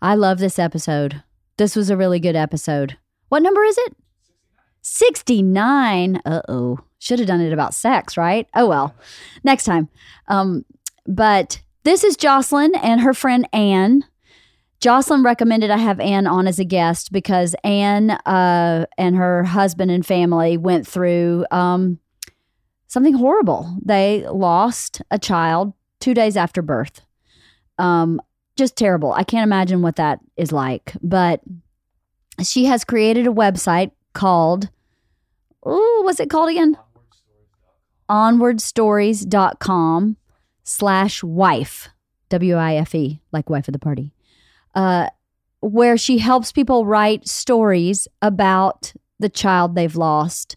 I love this episode. This was a really good episode. What number is it? 69. Uh oh. Should have done it about sex, right? Oh well. Next time. Um, but this is Jocelyn and her friend Ann. Jocelyn recommended I have Ann on as a guest because Ann uh, and her husband and family went through um, something horrible. They lost a child two days after birth. Um, just terrible. I can't imagine what that is like. But she has created a website called, oh, what's it called again? Onwardstories.com slash wife, W I F E, like wife of the party, uh, where she helps people write stories about the child they've lost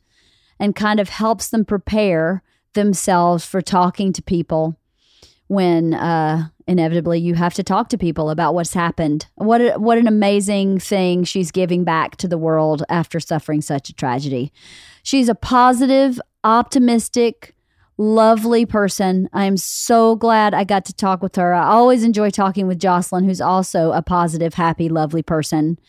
and kind of helps them prepare themselves for talking to people when uh, inevitably you have to talk to people about what's happened. What a, what an amazing thing she's giving back to the world after suffering such a tragedy. She's a positive, optimistic, lovely person. I'm so glad I got to talk with her. I always enjoy talking with Jocelyn, who's also a positive, happy, lovely person.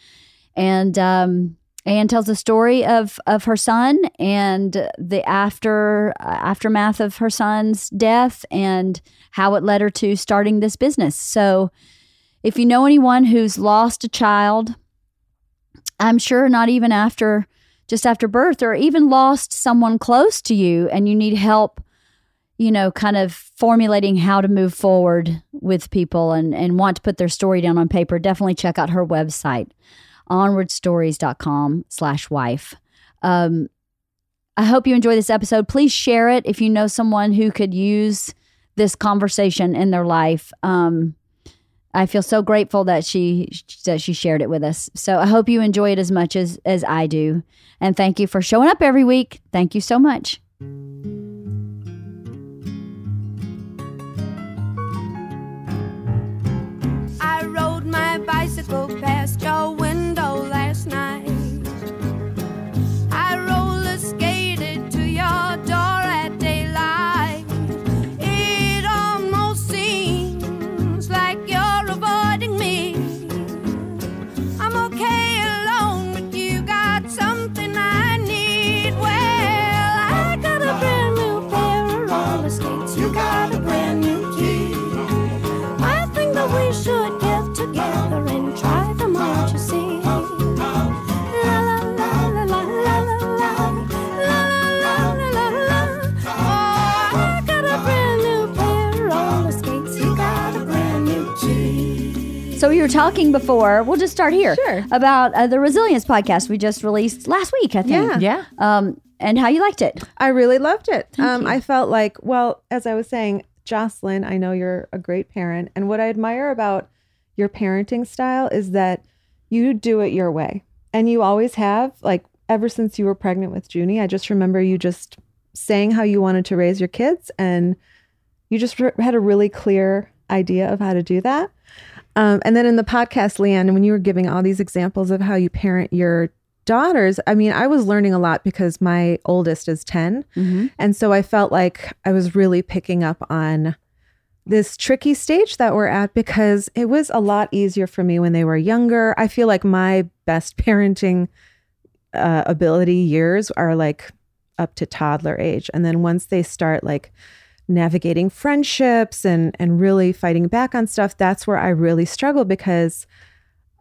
And um, Ann tells the story of of her son and the after uh, aftermath of her son's death and how it led her to starting this business. So, if you know anyone who's lost a child, I'm sure not even after just after birth or even lost someone close to you and you need help you know kind of formulating how to move forward with people and and want to put their story down on paper definitely check out her website onwardstories.com slash wife. Um, I hope you enjoy this episode. Please share it if you know someone who could use this conversation in their life. Um, I feel so grateful that she that she shared it with us. So I hope you enjoy it as much as as I do. And thank you for showing up every week. Thank you so much. I rode my bicycle past your window last night. We were talking before. We'll just start here. Sure. About uh, the resilience podcast we just released last week. I think. Yeah. Yeah. Um, and how you liked it. I really loved it. Thank um, you. I felt like, well, as I was saying, Jocelyn, I know you're a great parent. And what I admire about your parenting style is that you do it your way. And you always have, like, ever since you were pregnant with Junie, I just remember you just saying how you wanted to raise your kids. And you just re- had a really clear idea of how to do that. Um, and then in the podcast, Leanne, when you were giving all these examples of how you parent your daughters, I mean, I was learning a lot because my oldest is 10. Mm-hmm. And so I felt like I was really picking up on this tricky stage that we're at because it was a lot easier for me when they were younger. I feel like my best parenting uh, ability years are like up to toddler age. And then once they start like navigating friendships and and really fighting back on stuff, that's where I really struggle because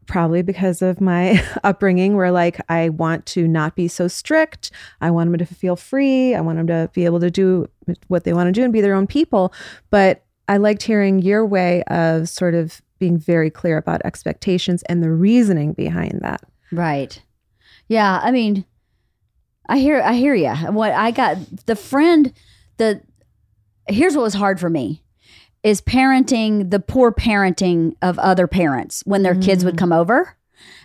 probably because of my upbringing where like I want to not be so strict. I want them to feel free. I want them to be able to do what they want to do and be their own people. But I liked hearing your way of sort of being very clear about expectations and the reasoning behind that. Right. Yeah. I mean, I hear. I hear you. What I got the friend. The here's what was hard for me is parenting the poor parenting of other parents when their kids would mm. come over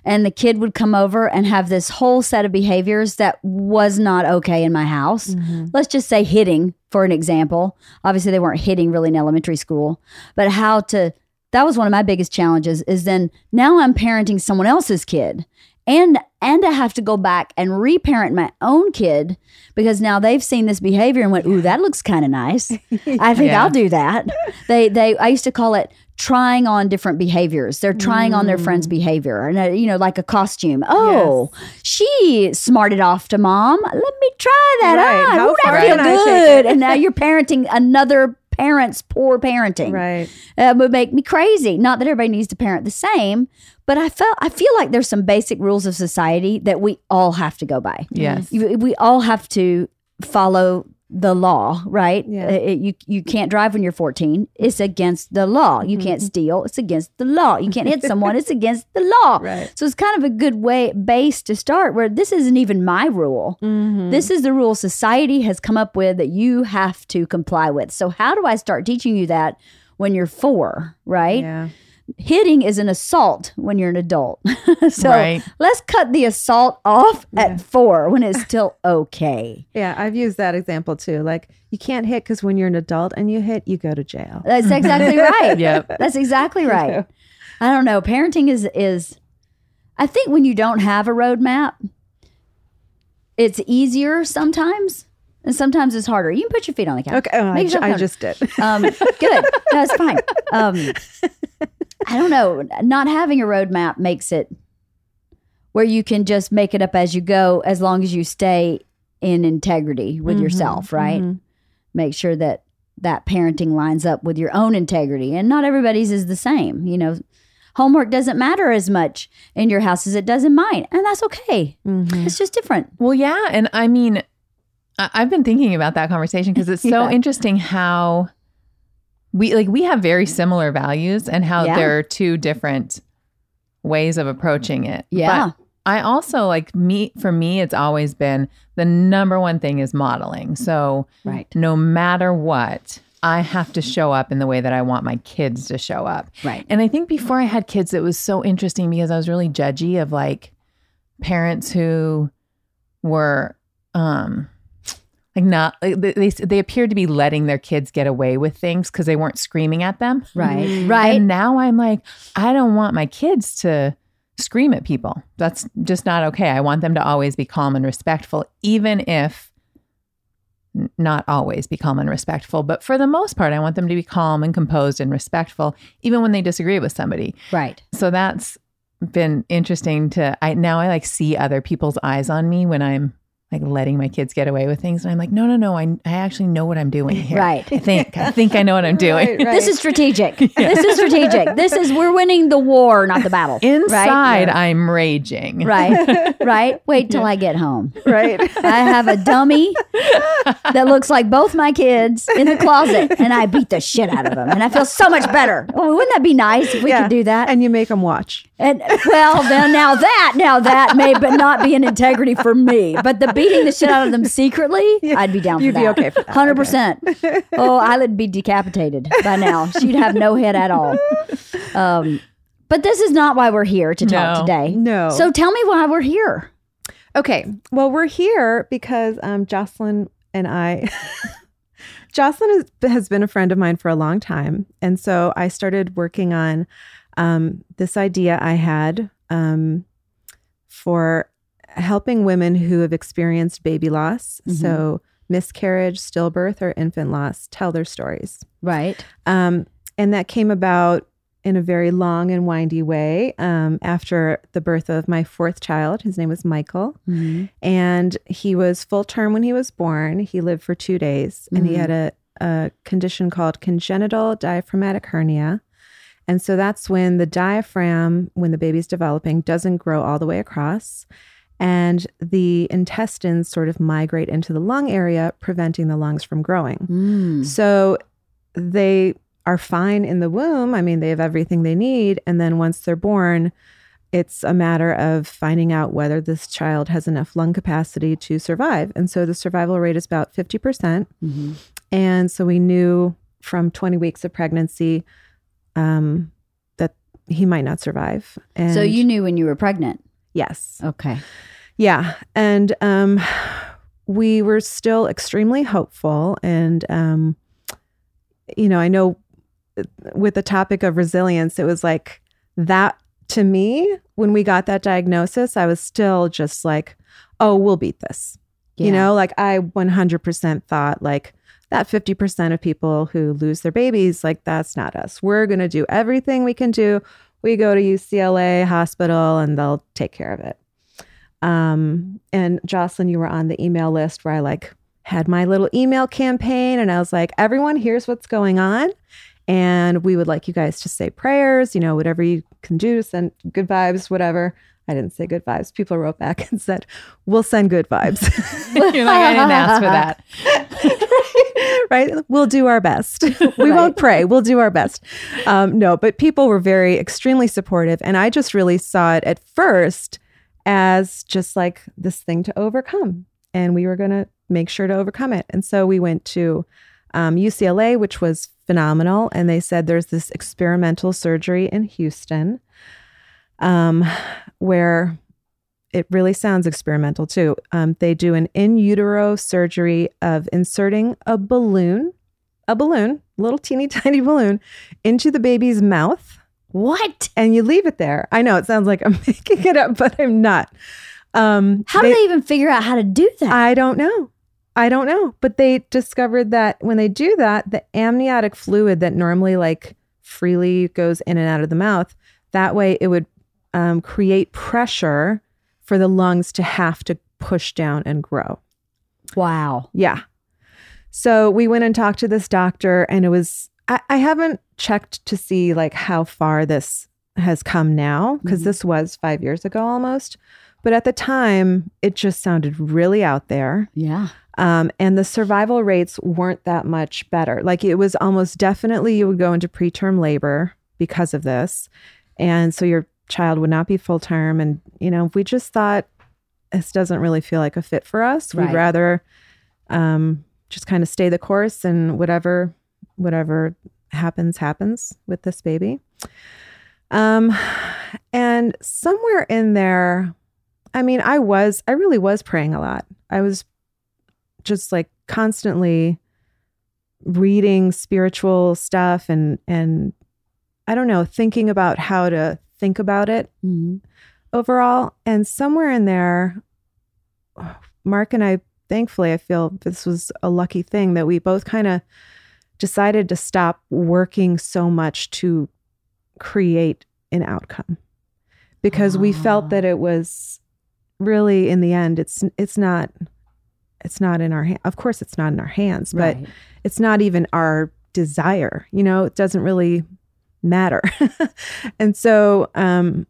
and the kid would come over and have this whole set of behaviors that was not okay in my house. Mm-hmm. Let's just say hitting, for an example. Obviously, they weren't hitting really in elementary school, but how to, that was one of my biggest challenges is then now I'm parenting someone else's kid. And and I have to go back and reparent my own kid because now they've seen this behavior and went, "Ooh, that looks kind of nice. I think Yeah. I'll do that." They they I used to call it trying on different behaviors. They're trying on their friend's behavior, and uh, you know, like a costume. Oh, she smarted off to mom. Let me try that. Right. How won't that feel can good? and now you're parenting another parent's poor parenting. Right. That would make me crazy. Not that everybody needs to parent the same, but I felt I feel like there's some basic rules of society that we all have to go by. Yes. You- we all have to follow the law, right? Yeah. Uh, it- you you can't drive when you're 14. It's against the law. You can't Mm-hmm. steal. It's against the law. You can't hit someone. It's against the law. Right. So it's kind of a good way base to start where this isn't even my rule. Mm-hmm. This is the rule society has come up with that you have to comply with. So how do I start teaching you that when you're 4, right? Yeah. Hitting is an assault when you're an adult. so Right. let's cut the assault off at four when it's still okay. Yeah. I've used that example too. Like you can't hit because when you're an adult and you hit, you go to jail. That's exactly right. Yep. That's exactly right. I don't know. Parenting is is I think when you don't have a roadmap, it's easier sometimes. And sometimes it's harder. You can put your feet on the couch. Okay. Oh, I, Make ju- yourself I just did. Um, good. That's fine. Um, I don't know. Not having a roadmap makes it where you can just make it up as you go, as long as you stay in integrity with mm-hmm, yourself, right? Mm-hmm. Make sure that that parenting lines up with your own integrity, and not everybody's is the same. You know, homework doesn't matter as much in your house as it does in mine, and that's okay. Mm-hmm. It's just different. Well, yeah. And I mean, I- I've been thinking about that conversation because it's so Yeah. interesting how we like we have very similar values and how Yeah. there are two different ways of approaching it. Yeah. But I also like me for me it's always been the number one thing is modeling. So Right. no matter what, I have to show up in the way that I want my kids to show up. Right. And I think before I had kids, it was so interesting because I was really judgy of like parents who were um like not they they, they appeared to be letting their kids get away with things because they weren't screaming at them. Right. Mm-hmm. Right. And now I'm like, I don't want my kids to scream at people. That's just not okay. I want them to always be calm and respectful, even if not always be calm and respectful, but for the most part, I want them to be calm and composed and respectful, even when they disagree with somebody. right. So that's been interesting to I now I like see other people's eyes on me when I'm like letting my kids get away with things and I'm like no no no I I actually know what I'm doing here. Right. I think I think I know what I'm doing. Right, right. This is strategic. This is strategic. This is we're winning the war, not the battle. Inside I'm raging. Right. Right. Wait till I get home. right. I have a dummy that looks like both my kids in the closet, and I beat the shit out of them, and I feel so much better. Oh, wouldn't that be nice if we Yeah. could do that? And you make them watch. And well, then now that now that may but not be an integrity for me. But the beating the shit out of them secretly, I'd be down for You'd that. be okay for that. Hundred percent. Oh, I would be decapitated by now. She'd have no head at all. Um, but this is not why we're here to talk No. today. No. So tell me why we're here. Okay. Well, we're here because um, Jocelyn and I. Jocelyn has, has been a friend of mine for a long time. And so I started working on um, this idea I had um, for helping women who have experienced baby loss. Mhm. So, miscarriage, stillbirth, or infant loss tell their stories. Right. Um, and that came about in a very long and windy way um, after the birth of my fourth child. His name was Michael. And he was full term when he was born. He lived for two days and he Mhm. had a, a condition called congenital diaphragmatic hernia. And so that's when the diaphragm, when the baby's developing, doesn't grow all the way across. And the intestines sort of migrate into the lung area, preventing the lungs from growing. Mm. So they are fine in the womb. I mean, they have everything they need. And then once they're born, it's a matter of finding out whether this child has enough lung capacity to survive. And so the survival rate is about 50%. Mhm. And so we knew from 20 weeks of pregnancy um, that he might not survive. And So you knew when you were pregnant. Yes. Okay. Yeah. And um, we were still extremely hopeful. And, um, you know, I know uh, with the topic of resilience, it was like that to me, when we got that diagnosis, I was still just like, oh, we'll beat this. You know, like I 100% thought, like, that 50% of people who lose their babies, like, that's not us. We're going to do everything we can do. We go to UCLA hospital and they'll take care of it. Um, and Jocelyn, you were on the email list where I like had my little email campaign and I was like, everyone, here's what's going on. And we would like you guys to say prayers, you know, whatever you can do, send good vibes, whatever. I didn't say good vibes. People wrote back and said, we'll send good vibes. You're like, I didn't ask for that. right? We'll do our best. We won't pray. We'll do our best. Um, no, but people were very extremely supportive. And I just really saw it at first as just like this thing to overcome. And we were going to make sure to overcome it. And so we went to um, UCLA, which was phenomenal. And they said there's this experimental surgery in Houston um, where it really sounds experimental too. Um, they do an in utero surgery of inserting a balloon, a balloon, little teeny tiny balloon, into the baby's mouth, What? and you leave it there. I know it sounds like I'm making it up, but I'm not. Um, How they- do they even figure out how to do that? I don't know. I don't know. But they discovered that when they do that, the amniotic fluid that normally like freely goes in and out of the mouth, that way it would um, create pressure for the lungs to have to push down and grow. wow. Yeah. So we went and talked to this doctor, and it was, I, I haven't checked to see like how far this has come now, because Mhm. this was five years ago almost. But at the time, it just sounded really out there. Yeah. Um, and the survival rates weren't that much better. Like it was almost definitely you would go into preterm labor because of this. And so your child would not be full term. And, you know, we just thought this doesn't really feel like a fit for us. We'd rather um, just kind of stay the course and whatever, whatever happens, happens with this baby. Um, and somewhere in there, I mean, I was, I really was praying a lot. I was just like constantly reading spiritual stuff and and I don't know, thinking about how to think about it Mhm. overall. And somewhere in there, Mark and I, thankfully, I feel this was a lucky thing that we both kind of decided to stop working so much to create an outcome because we Ah. felt that it was really in the end it's it's not it's not in our hand of course it's not in our hands but Right. it's not even our desire you know it doesn't really matter. And so um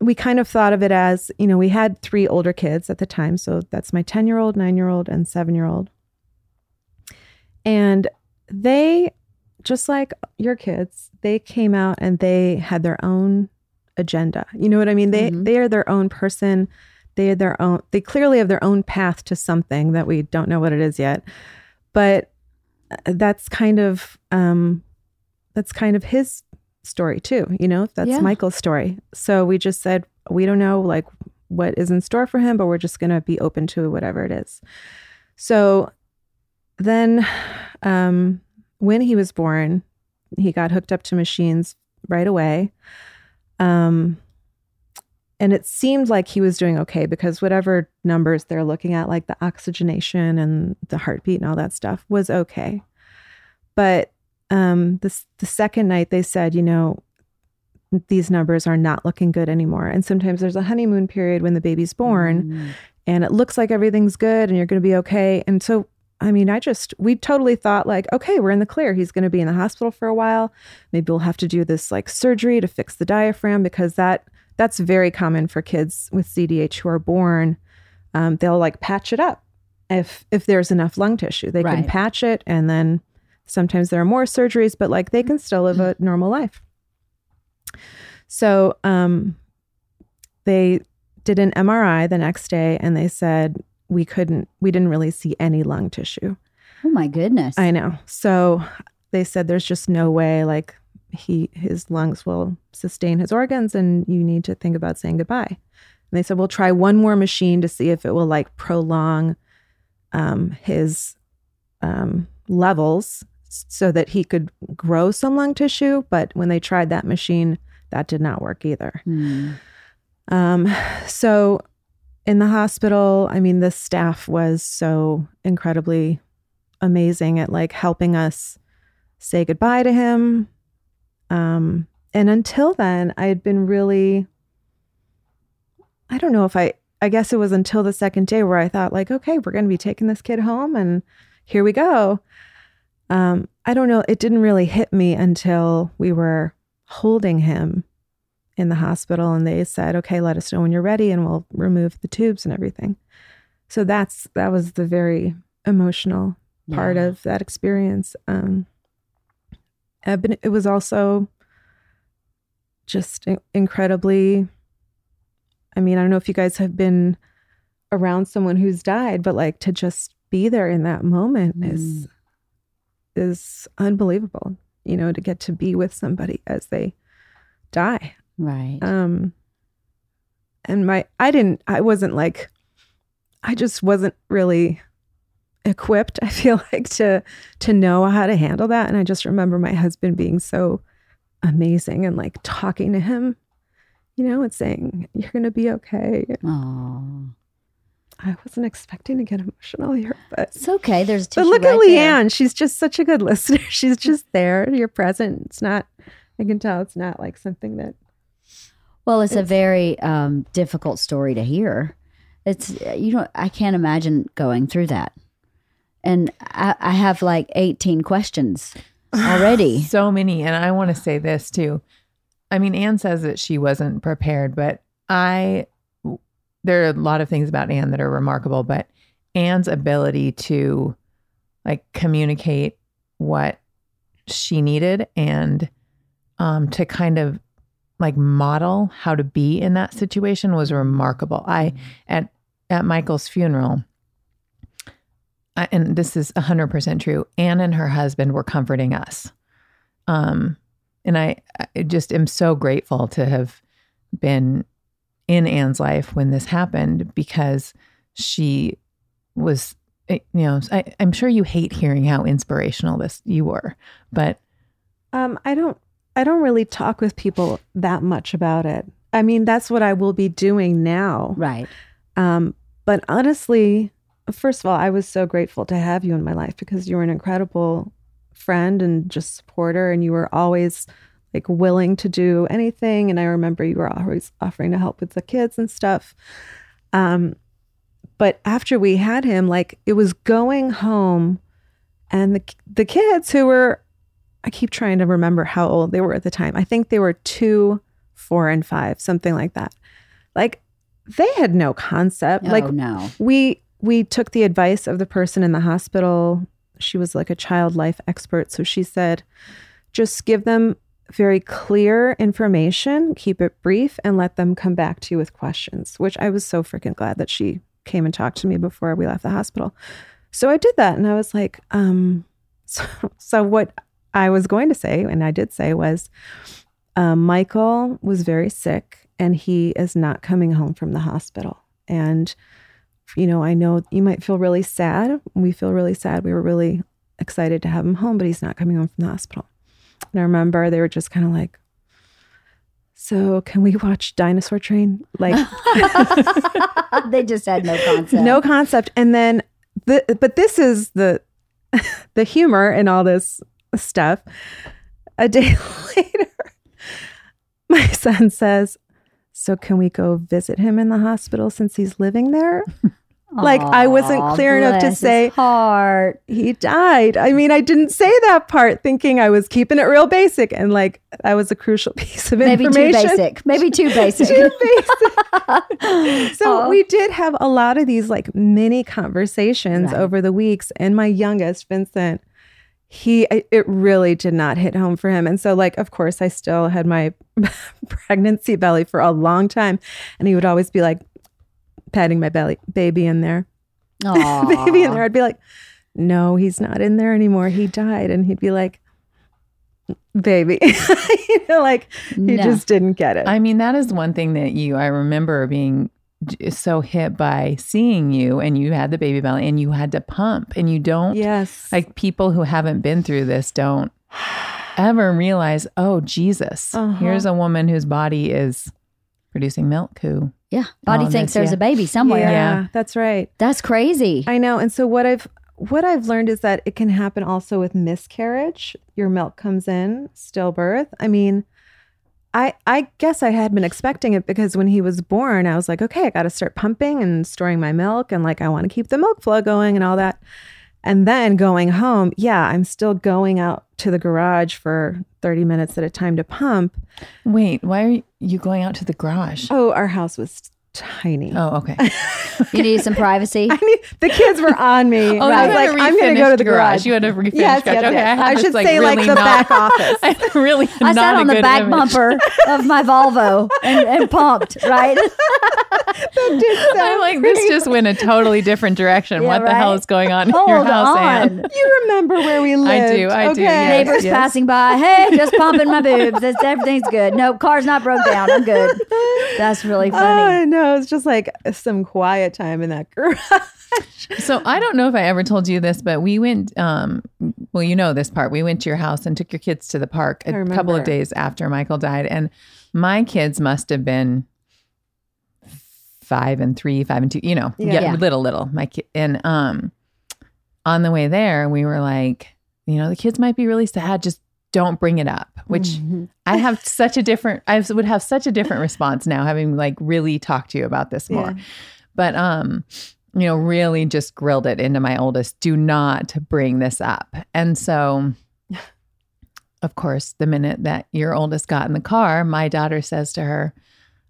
we kind of thought of it as you know we had three older kids at the time. So that's my 10 year old 9 year old and 7 year old and they just like your kids they came out and they had their own agenda. You know what i mean? They Mhm. they are their own person. They are their own they clearly have their own path to something that we don't know what it is yet. But uh, that's kind of um that's kind of his story too you know that's Yeah. michael's story. So we just said we don't know like what is in store for him but we're just going to be open to whatever it is. So then um when he was born he got hooked up to machines right away. Um and it seemed like he was doing okay because whatever numbers they're looking at like the oxygenation and the heartbeat and all that stuff was okay. But um this the second night they said you know these numbers are not looking good anymore and sometimes there's a honeymoon period when the baby's born Mm. and it looks like everything's good and you're going to be okay. And so, I mean, I just, we totally thought like, okay, we're in the clear. He's going to be in the hospital for a while. Maybe we'll have to do this like surgery to fix the diaphragm because that, that's very common for kids with CDH who are born. Um, they'll like patch it up if, if there's enough lung tissue, they can patch it. And then sometimes there are more surgeries, but like they can still live a normal life. So, um, they did an MRI the next day and they said we couldn't, we didn't really see any lung tissue. Oh my goodness. I know. So they said there's just no way like he, his lungs will sustain his organs and you need to think about saying goodbye. And they said, we'll try one more machine to see if it will like prolong um, his um, levels so that he could grow some lung tissue. But when they tried that machine, that did not work either. Hmm. Um, so in the hospital, I mean, the staff was so incredibly amazing at like helping us say goodbye to him. Um, and until then, I had been really, I don't know if I, I guess it was until the second day where I thought, like, okay, we're going to be taking this kid home and here we go. Um, I don't know. It didn't really hit me until we were holding him in the hospital and they said, okay, let us know when you're ready and we'll remove the tubes and everything. So that's, that was the very emotional part Yeah. of that experience. Um, it was also just incredibly. I mean, I don't know if you guys have been around someone who's died, but like to just be there in that moment is is unbelievable. You know, to get to be with somebody as they die. Right. Um, and my, I didn't, I wasn't like, I just wasn't really equipped. I feel like to to know how to handle that. And I just remember my husband being so amazing and like talking to him, you know, and saying, "You're gonna be okay." oh, I wasn't expecting to get emotional here, but it's okay. There's a but tissue look at right there. Leanne. She's just such a good listener. She's just there. You're present. It's not. I can tell it's not like something that. Well, it's, a very um, difficult story to hear. It's you know I can't imagine going through that, and I, I have like eighteen questions already. So many. And I want to say this too. I mean, Ann says that she wasn't prepared, but I, there are a lot of things about Ann that are remarkable, but Ann's ability to like communicate what she needed and um, to kind of like model how to be in that situation was remarkable. I, at, at Michael's funeral, I, and this is 100% true. Ann and her husband were comforting us. Um, and I, I just am so grateful to have been in Ann's life when this happened because she was, eh, you know, I, I'm sure you hate hearing how inspirational this you were, but Um, I don't. I don't really talk with people that much about it. I mean, that's what I will be doing now. Right. Um, but honestly, first of all, I was so grateful to have you in my life because you were an incredible friend and just supporter, and you were always like willing to do anything. And I remember you were always offering to help with the kids and stuff. Um, but after we had him, like it was going home, and the the kids who were, I keep trying to remember how old they were at the time. I think they were two, four, and five, something like that. Like they had no concept. Oh like no. we we took the advice of the person in the hospital. She was like a child life expert, so she said, just give them very clear information, keep it brief, and let them come back to you with questions. Which I was so freaking glad that she came and talked to me before we left the hospital. So I did that, and I was like, um, so, so what I was going to say, and I did say, was um, Michael was very sick, and he is not coming home from the hospital, and you know, I know you might feel really sad. We feel really sad. We were really excited to have him home, but he's not coming home from the hospital. And I remember they were just kind of like, so can we watch Dinosaur Train? Like, they just had no concept. no concept. And then, the, but this is the, the humor in all this stuff. A day later, my son says, so can we go visit him in the hospital since he's living there? Like, I wasn't clear enough to say- heart. he died. I mean, I didn't say that part thinking I was keeping it real basic and like that was a crucial piece of Maybe too basic. Maybe too basic. Too basic. so Aw. we did have a lot of these like mini conversations Right. over the weeks and my youngest Vincent he it really did not hit home for him and so like of course I still had my pregnancy belly for a long time and he would always be like patting my belly baby in there baby in there. I'd be like, no, he's not in there anymore. He died. And he'd be like, baby. you know, like he No. just didn't get it. I mean, that is one thing that you, I remember being so hit by seeing you and you had the baby belly and you had to pump and you don't, yes. like people who haven't been through this don't ever realize, oh, Jesus, Uh-huh. here's a woman whose body is producing milk who, Yeah. Body thinks this, there's yeah. a baby somewhere. yeah, Yeah. that's right. That's crazy. I know. And so what I've what I've learned is that it can happen also with miscarriage. Your milk comes in, stillbirth. I mean, I I guess I had been expecting it because when he was born, I was like, okay, I got to start pumping and storing my milk, and like I want to keep the milk flow going and all that. And then going home, yeah, I'm still going out to the garage for 30 minutes at a time to pump. Wait, why are you going out to the garage? Oh, our house was tiny. Oh, okay. You need some privacy. I mean, the kids were on me. Oh, I was like, a I'm going to go to the refinished garage. You had a refinish Yes, garage. yes, okay, yes. I, had I should like, say like the not- back office. really I not sat on the back image. bumper of my Volvo and, and pumped, right? I'm like, this just went a totally different direction. Yeah, what the hell is going on in Hold your house, Ann? on. You remember where we lived? I do, I do, okay? yes. Neighbors passing by. Hey, just pumping my boobs. It's, everything's good. No, car's not broke down. I'm good. That's really funny. Oh no, it's just like some quiet time in that garage. So I don't know if I ever told you this, but we went. Um, well, you know this part. We went to your house and took your kids to the park a couple of days after Michael died, and my kids must have been five and three, five and two. You know, Yeah. yeah, Yeah. little, little. My ki- and um, on the way there, we were like, you know, the kids might be really sad. Just don't bring it up. Which Mm-hmm. I have such a different. I would have such a different response now, having like really talked to you about this more Yeah. but um you know really just grilled it into my oldest do not bring this up and so of course the minute that your oldest got in the car my daughter says to her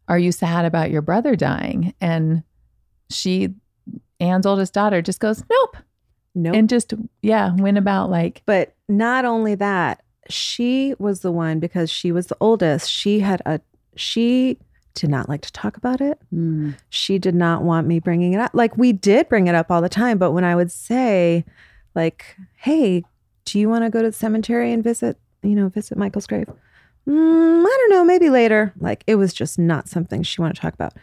are you sad about your brother dying and she Ann's oldest daughter just goes nope nope. and just yeah went about like but not only that, she was the one because she was the oldest. She had a she did not like to talk about it. Mm. She did not want me bringing it up. Like we did bring it up all the time, but when I would say like, "Hey, do you want to go to the cemetery and visit, you know, visit Michael's grave?" Mm, I don't know, maybe later. Like it was just not something she wanted to talk about.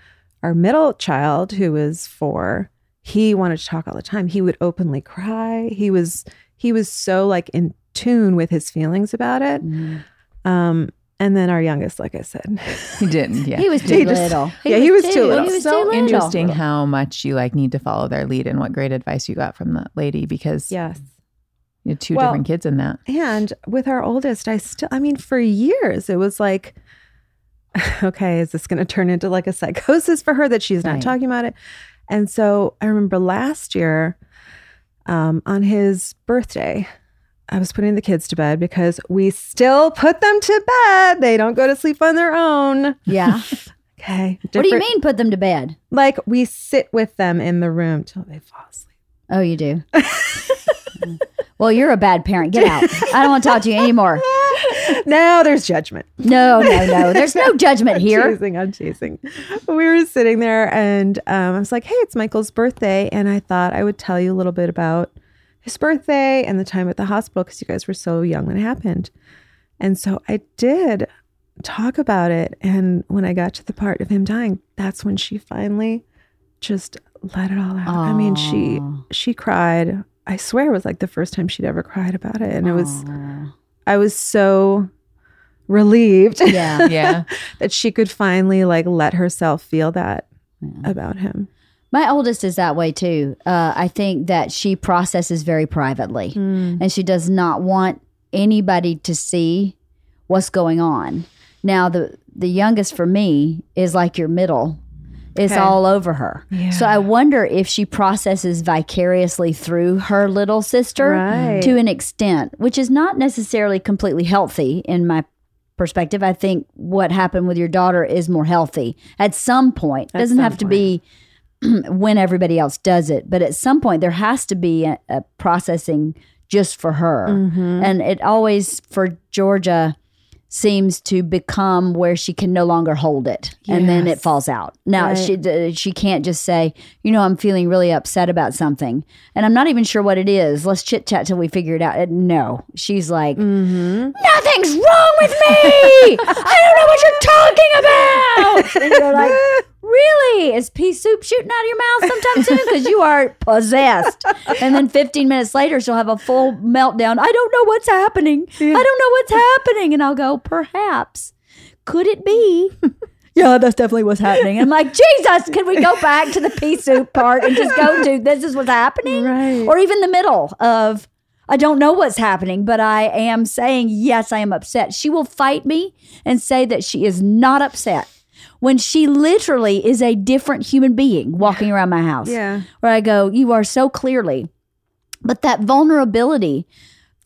Our middle child, who was 4, he wanted to talk all the time. He would openly cry. He was he was so like in tune with his feelings about it. Mm. Um and then our youngest, like I said, he didn't yeah He was too He just- little. yeah, he was too little. He was so too little. interesting how much you like need to follow their lead and what great advice you got from the lady because yes. you had two Well, different kids in that And with our oldest, I still, I mean, for years, it was like, okay, is this going to turn into like a psychosis for her that she's not Right. talking about it? And so I remember last year um, on his birthday, I was putting the kids to bed because we still put them to bed. They don't go to sleep on their own. Yeah. Okay. what do you mean put them to bed? Like we sit with them in the room till they fall asleep. Oh, you do. well, you're a bad parent. Get out. I don't want to talk to you anymore. no, there's judgment. No, no, no. There's no judgment I'm here. Teasing, I'm teasing. We were sitting there and um, I was like, hey, it's Michael's birthday. And I thought I would tell you a little bit about his birthday and the time at the hospital because you guys were so young when it happened. And so I did talk about it. And when I got to the part of him dying, that's when she finally just let it all out. I mean, she she cried. I swear it was like the first time she'd ever cried about it. And it was Aw. I was so relieved Yeah. yeah that she could finally like let herself feel that about him. My oldest is that way too. Uh, I think that she processes very privately and she does not want anybody to see what's going on. Now, the, the youngest for me is like your middle. It's Okay. all over her. Yeah. So I wonder if she processes vicariously through her little sister Right. to an extent, which is not necessarily completely healthy in my perspective. I think what happened with your daughter is more healthy at some point. At doesn't some have to be when everybody else does it, but at some point there has to be a, a processing just for her. Mm-hmm. And it always for Georgia seems to become where she can no longer hold it and then it falls out. Now Right. she she can't just say, "You know, I'm feeling really upset about something." And I'm not even sure what it is. Let's chit-chat till we figure it out. No. She's like, Mm-hmm. "Nothing's wrong with me. I don't know what you're talking about." And you're like, Really? Is pea soup shooting out of your mouth sometime soon? Because you are possessed. And then 15 minutes later, she'll have a full meltdown. I don't know what's happening. I don't know what's happening. And I'll go, perhaps. Could it be Yeah, that's definitely what's happening. I'm like, Jesus, can we go back to the pea soup part and just go to this is what's happening? Right. Or even the middle of, I don't know what's happening, but I am saying, yes, I am upset. She will fight me and say that she is not upset when she literally is a different human being walking around my house. Yeah. Where I go, you are so clearly. But that vulnerability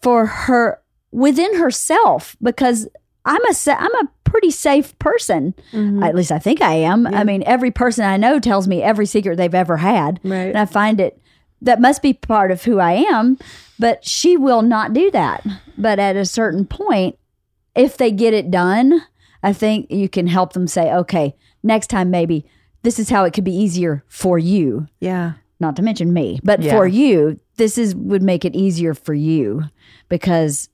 for her within herself, because I'm a I'm a pretty safe person. Mm-hmm. At least I think I am. I mean, every person I know tells me every secret they've ever had, Right. and I find it that must be part of who I am. But she will not do that. But at a certain point, if they get it done, I think you can help them say, okay, next time maybe this is how it could be easier for you Yeah. not to mention me, but Yeah. for you, this is would make it easier for you because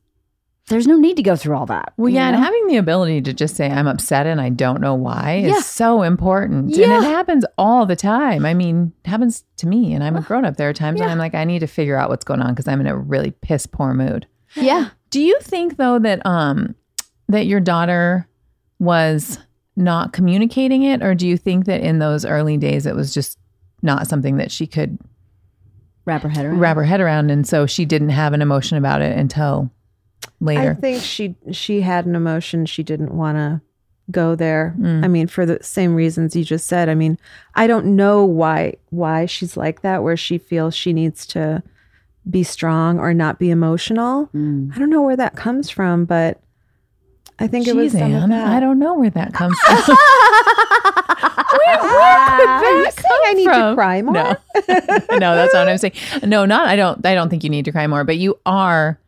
there's no need to go through all that. Well, yeah, know? and having the ability to just say I'm upset and I don't know why Yeah. is so important. And it happens all the time. I mean, it happens to me and I'm a grown up. There are times when I'm like, I need to figure out what's going on because I'm in a really piss poor mood. yeah, Do you think though that um that your daughter was not communicating it, or do you think that in those early days it was just not something that she could wrap her head around. wrap her head around, and so she didn't have an emotion about it until later. I think she she had an emotion she didn't want to go there. Mm. I mean, for the same reasons you just said. I mean, I don't know why why she's like that, where she feels she needs to be strong or not be emotional. Mm. I don't know where that comes from, but I think it was Jeez, some of that. I don't know where that comes from. where, where could Are that you saying I need to cry more? No, no, that's not what I'm saying. No, not. I don't. I don't think you need to cry more. But you are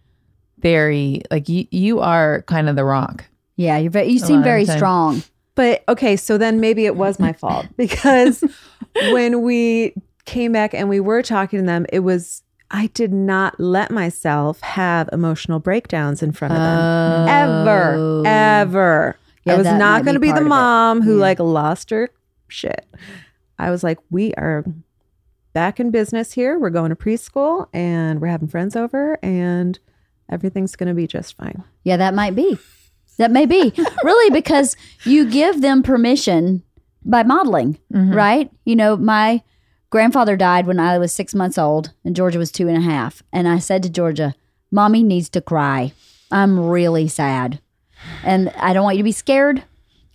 very like you. You are kind of the rock. Yeah, you're very, you seem very strong. But okay, so then maybe it was my fault because when we came back and we were talking to them, it was I did not let myself have emotional breakdowns in front of them. Ever, Oh. ever. Yeah, I was not going to be be the mom who Yeah. like lost her shit. I was like, we are back in business here. We're going to preschool and we're having friends over and everything's going to be just fine. Yeah, that might be. That may be really because you give them permission by modeling, mm-hmm. right? You know, my grandfather died when I was six months old and Georgia was two and a half. And I said to Georgia, Mommy needs to cry. I'm really sad. And I don't want you to be scared.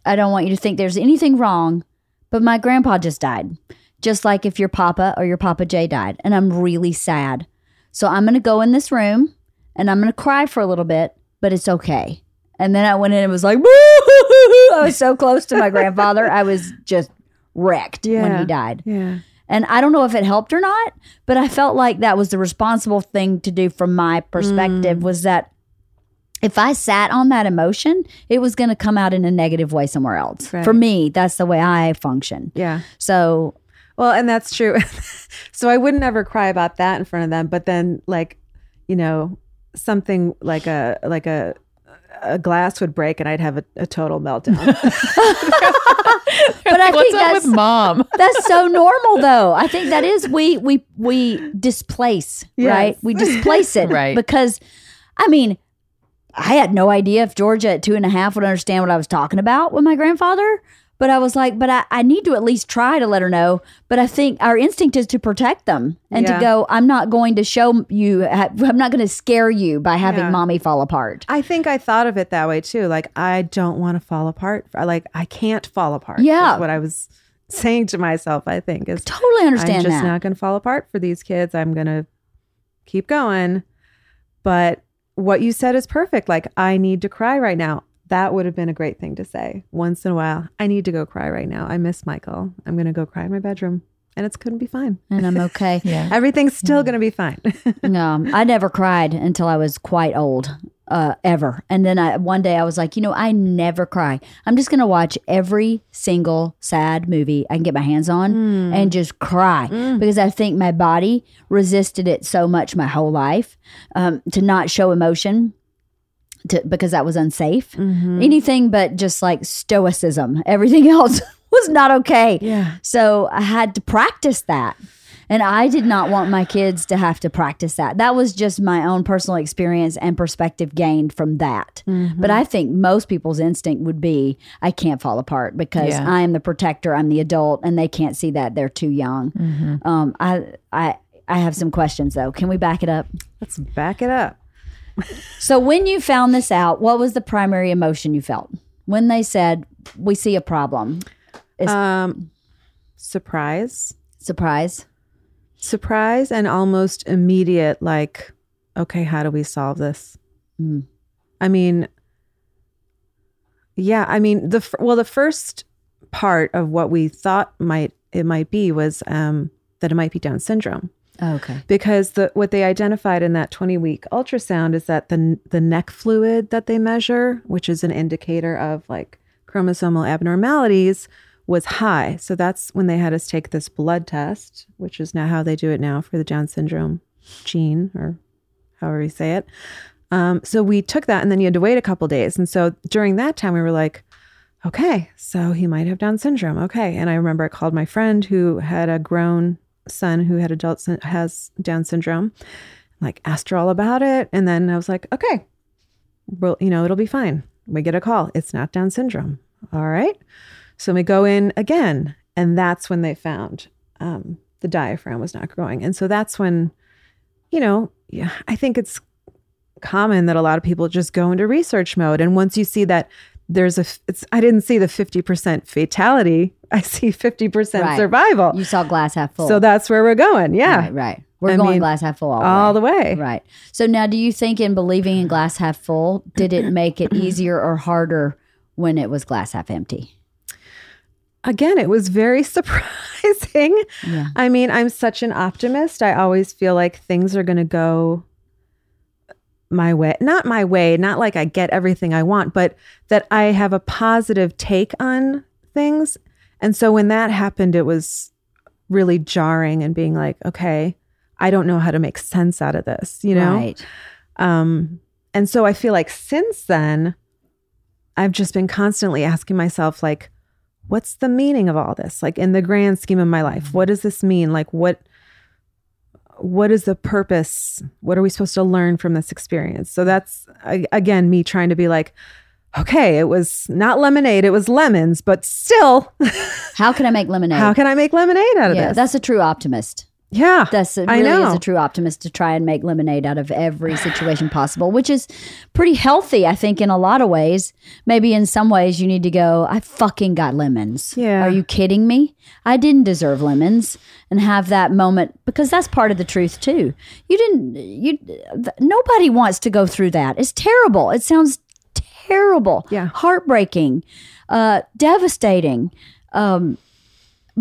I don't want you to think there's anything wrong. But my grandpa just died, just like if your papa or your Papa Jay died. And I'm really sad. So I'm going to go in this room and I'm going to cry for a little bit, but it's okay. And then I went in and was like, I was so close to my grandfather. I was just wrecked when he died. Yeah. And I don't know if it helped or not, but I felt like that was the responsible thing to do from my perspective mm. was that if I sat on that emotion, it was going to come out in a negative way somewhere else. Right. For me, that's the way I function. Yeah. So, Well, and that's true. so I wouldn't ever cry about that in front of them, but then like, you know, something like a like a a glass would break and I'd have a, a total meltdown. but I What's think up that's with mom? that's so normal though. I think that is we we we displace, Yes. right? We displace it Right. because I mean, I had no idea if Georgia at two and a half would understand what I was talking about with my grandfather. But I was like, but I, I need to at least try to let her know. But I think our instinct is to protect them and Yeah. to go, I'm not going to show you, I'm not going to scare you by having Yeah. mommy fall apart. I think I thought of it that way too. Like I don't want to fall apart. Like I can't fall apart. Yeah. what I was saying to myself. I think is Totally understand I'm just that. not going to fall apart for these kids. I'm going to keep going. But what you said is perfect. Like, I need to cry right now. That would have been a great thing to say once in a while. I need to go cry right now. I miss Michael. I'm going to go cry in my bedroom and it's going to be fine. and I'm okay. Yeah. Everything's still going to be fine. No, I never cried until I was quite old, uh, ever. And then I one day I was like, you know, I never cry. I'm just gonna watch every single sad movie I can get my hands on and just cry because I think my body resisted it so much my whole life um, to not show emotion. To, because that was unsafe. Anything but just like stoicism. Everything else was not okay. Yeah. So I had to practice that. And I did not want my kids to have to practice that. That was just my own personal experience and perspective gained from that. Mm-hmm. But I think most people's instinct would be I can't fall apart because Yeah. I am the protector, I'm the adult, and they can't see that they're too young. Mm-hmm. Um, I, I, I have some questions though. Can we back it up? Let's back it up. So when you found this out, what was the primary emotion you felt when they said we see a problem? Is- Um, surprise, Surprise. surprise, and almost immediate. Like, okay, how do we solve this? Mm. I mean, yeah, I mean the well, the first part of what we thought might it might be was um, that it might be Down syndrome. Okay. because the what they identified in that 20 week ultrasound is that the the neck fluid that they measure which is an indicator of like chromosomal abnormalities was high. So that's when they had us take this blood test which is now how they do it now for the down syndrome gene or however you say it. Um, so we took that and then you had to wait a couple days. And so during that time we were like okay so he might have down syndrome. Okay. And i remember i called my friend who had a grown son who had adult has down syndrome like asked her all about it. And then i was like okay well you know it'll be fine. We get a call. It's not down syndrome. All right. So we go in again. And that's when they found um, the diaphragm was not growing. And so that's when you know yeah i think it's common that a lot of people just go into research mode. And once you see that there's a it's i didn't see the 50% fatality i see 50% Right. survival You saw glass half full. so that's where we're going yeah Right, right. We're I going mean, glass half full all, all the the way. way Right. So now do you think in believing in glass half full, did it make it easier or harder when it was glass half empty? again it was very surprising Yeah. i mean i'm such an optimist i always feel like things are going to go my way not my way not like i get everything i want but that i have a positive take on things and so when that happened it was really jarring and being like okay i don't know how to make sense out of this you know Right. Um, and so I feel like since then, I've just been constantly asking myself, like, what's the meaning of all this? Like in the grand scheme of my life, what does this mean? Like what what is the purpose? What are we supposed to learn from this experience? So that's again me trying to be like, okay, it was not lemonade, it was lemons, but still, How can I make lemonade? how can I make lemonade out of yeah, this? that's a true optimist. Yeah. That's it I really is a true optimist to try and make lemonade out of every situation possible, which is pretty healthy, I think, in a lot of ways. Maybe in some ways you need to go, I fucking got lemons. Yeah. Are you kidding me? I didn't deserve lemons and have that moment because that's part of the truth too. You didn't you th- nobody wants to go through that. It's terrible. It sounds terrible. Yeah. Heartbreaking. Uh devastating. Um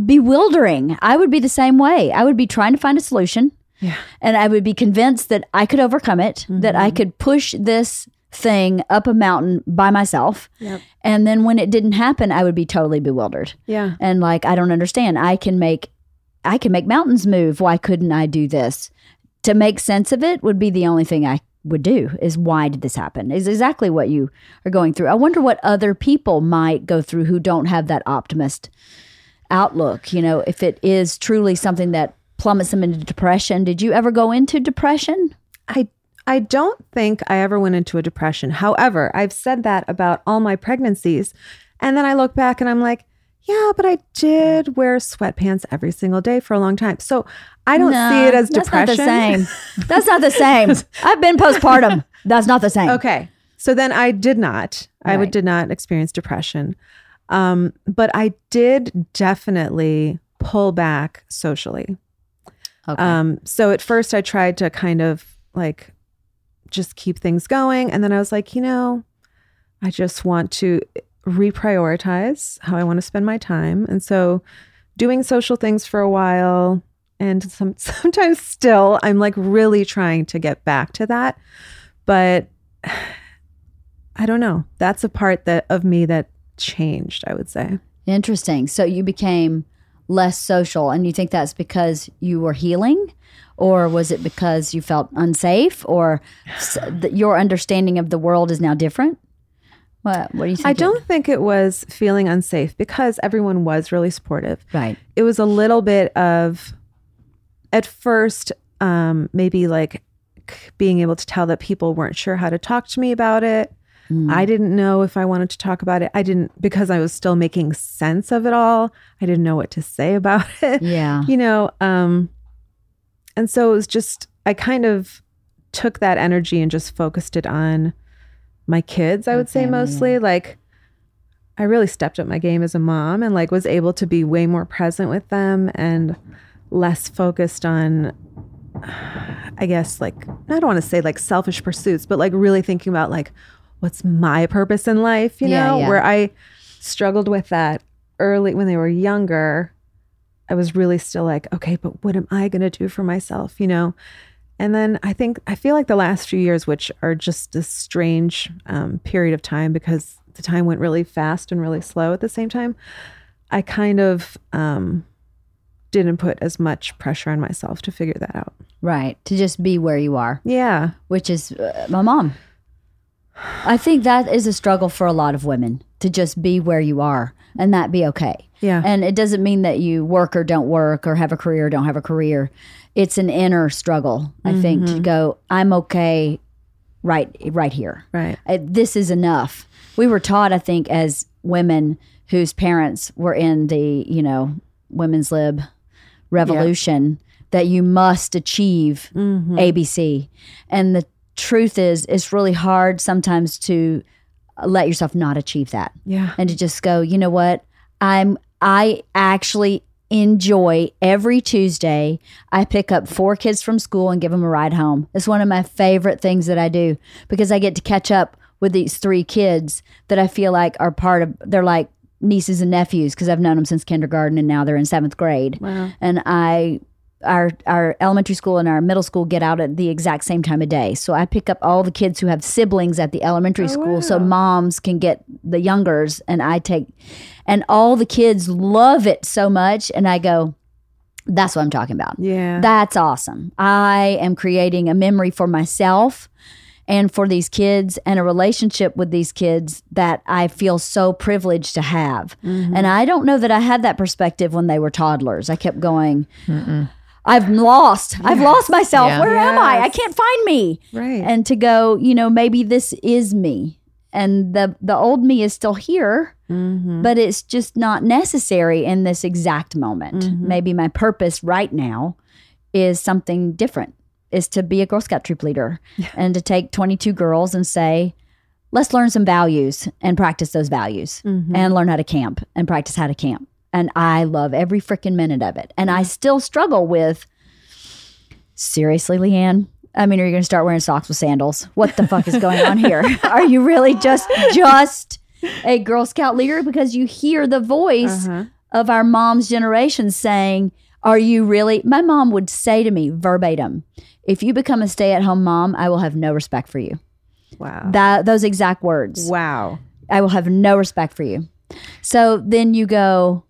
bewildering. I would be the same way. I would be trying to find a solution. Yeah. And I would be convinced that I could overcome it, that I mm-hmm. could push this thing up a mountain by myself. Yep. And then when it didn't happen, I would be totally bewildered. Yeah. And like I don't understand. I can make I can make mountains move. Why couldn't I do this? To make sense of it would be the only thing I would do is why did this happen? Is exactly what you are going through. I wonder what other people might go through who don't have that optimist outlook, you know, if it is truly something that plummets them into depression. Did you ever go into depression? I I don't think I ever went into a depression. However, I've said that about all my pregnancies. And then I look back and I'm like, yeah, but I did wear sweatpants every single day for a long time. So I don't No, see it as that's depression. Not the same. That's not the same. I've been postpartum. That's not the same. Okay. So then I did not. I Right. would did not experience depression. Um, but I did definitely pull back socially. Okay. Um, so at first I tried to kind of like just keep things going. And then I was like, you know, I just want to reprioritize how I want to spend my time. And so doing social things for a while and some sometimes still I'm like really trying to get back to that. But I don't know. That's a part that of me that changed, I would say. Interesting. So you became less social, and you think that's because you were healing, or was it because you felt unsafe, or your understanding of the world is now different? What What do you think? I don't think it was feeling unsafe because everyone was really supportive. Right. it was a little bit of at first, um, maybe like being able to tell that people weren't sure how to talk to me about it. Mm. I didn't know if I wanted to talk about it. I didn't because I was still making sense of it all. I didn't know what to say about it. yeah. You know, um and so it was just I kind of took that energy and just focused it on my kids, I would say family, mostly. Like I really stepped up my game as a mom and like was able to be way more present with them and less focused on I guess like I don't want to say like selfish pursuits, but like really thinking about like what's my purpose in life, you Yeah, know, yeah. where I struggled with that early when they were younger. I was really still like, okay, but what am I going to do for myself, you know? And then I think I feel like the last few years, which are just a strange um, period of time because the time went really fast and really slow at the same time. I kind of um, didn't put as much pressure on myself to figure that out. Right. To just be where you are, Yeah. which is uh, my mom. I think that is a struggle for a lot of women to just be where you are and that be okay. Yeah. And it doesn't mean that you work or don't work or have a career or don't have a career. It's an inner struggle, I think, to go, I'm okay right right here. right. Uh, this is enough. We were taught, I think, as women whose parents were in the, you know, women's lib revolution that you must achieve ABC. And the truth is, it's really hard sometimes to let yourself not achieve that Yeah. and to just go, you know what? I'm I actually enjoy every Tuesday. I pick up four kids from school and give them a ride home. It's one of my favorite things that I do because I get to catch up with these three kids that I feel like are part of they're like nieces and nephews because I've known them since kindergarten and now they're in 7th grade. Wow. And I our our elementary school and our middle school get out at the exact same time of day. So I pick up all the kids who have siblings at the elementary oh, school so moms can get the youngers and I take and all the kids love it so much and I go that's what I'm talking about. Yeah. That's awesome. I am creating a memory for myself and for these kids and a relationship with these kids that I feel so privileged to have. Mm-hmm. And I don't know that I had that perspective when they were toddlers. I kept going, I've lost. I've lost myself. Yeah. Where am I? I can't find me. right. And to go, you know, maybe this is me. And the the old me is still here, Mhm. but it's just not necessary in this exact moment. Mm-hmm. Maybe my purpose right now is something different. Is to be a Girl Scout troop leader and to take 22 girls and say, let's learn some values and practice those values Mm-hmm. and learn how to camp and practice how to camp. And I love every freaking minute of it. And I still struggle with seriously, Leanne. I mean, are you going to start wearing socks with sandals? What the fuck is going on here? Are you really just just a Girl Scout leader because you hear the voice Uh-huh. of our mom's generation saying, "Are you really?" My mom would say to me verbatim, "If you become a stay-at-home mom, I will have no respect for you." Wow. That those exact words. wow. I will have no respect for you. So then you go,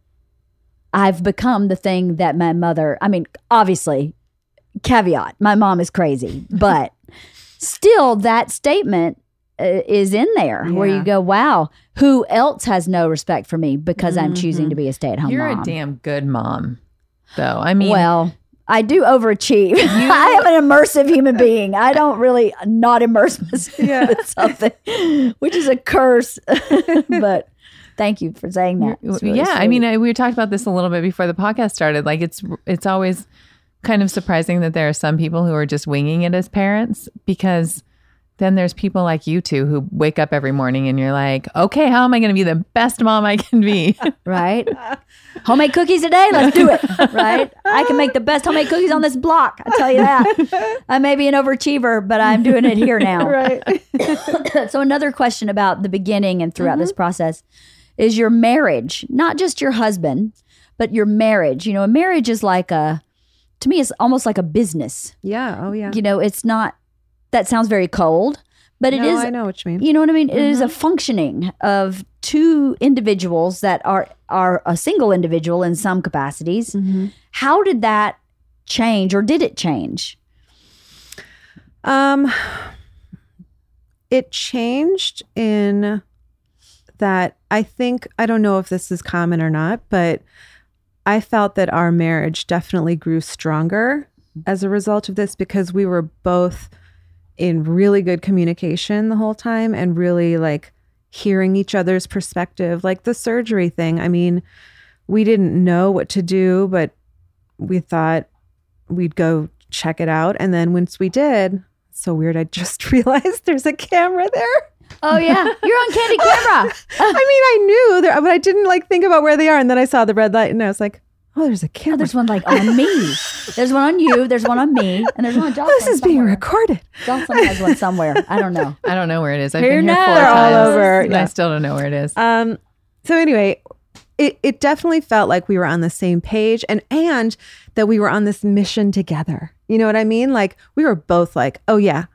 I've become the thing that my mother, I mean, obviously, caveat, my mom is crazy, but still that statement uh, is in there where you go, wow, who else has no respect for me because I'm choosing to be a stay at home You're mom? a damn good mom, though. I mean, well, I do overachieve. I am an immersive human being. I don't really not immerse myself in something, which is a curse. but thank you for saying that. Really yeah. I mean, I, we talked about this a little bit before the podcast started. Like, it's it's always kind of surprising that there are some people who are just winging it as parents because then there's people like you two who wake up every morning and you're like, okay, how am I going to be the best mom I can be? right? homemade cookies today. Let's do it. Right? I can make the best homemade cookies on this block. I tell you that. I may be an overachiever, but I'm doing it here now. Right. so another question about the beginning and throughout this mm-hmm. process is your marriage, not just your husband, but your marriage. You know, a marriage is like a to me it's almost like a business. yeah. Oh yeah. You know, it's not that sounds very cold, but it no, is I know what you mean. you know what I mean? It is a functioning of two individuals that are are a single individual in some capacities. Mm-hmm. How did that change or did it change? Um, it changed in that I think I don't know if this is common or not, but I felt that our marriage definitely grew stronger as a result of this because we were both in really good communication the whole time and really like hearing each other's perspective. Like the surgery thing, I mean, we didn't know what to do, but we thought we'd go check it out. And then once we did, so weird, I just realized there's a camera there. Oh yeah, you're on Candid Camera. I mean, I knew there, but I didn't like think about where they are. And then I saw the red light and I was like, oh, there's a Oh, camera. there's one like on me. There's one on you. There's one on me, and there's one on Jocelyn. this is being recorded. Jocelyn has one somewhere. I don't know. I don't know where it is. I've Who been here four knows? They're all times. over, and yeah. I still don't know where it is. Um, so anyway, it, it definitely felt like we were on the same page and and that we were on this mission together. You know what I mean? Like we were both like, oh yeah,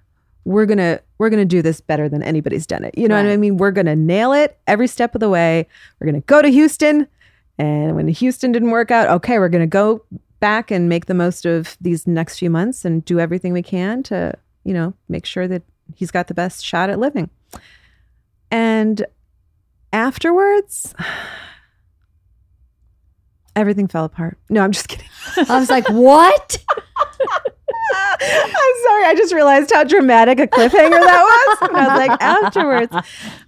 we're gonna we're gonna do this better than anybody's done it. You know what I mean? We're gonna nail it every step of the way. We're gonna go to Houston. And when Houston didn't work out, okay, we're gonna go back and make the most of these next few months and do everything we can to, you know, make sure that he's got the best shot at living. And afterwards, everything fell apart. No, I'm just kidding. I was like, what? I'm sorry. I just realized how dramatic a cliffhanger that was. And I was like, afterwards.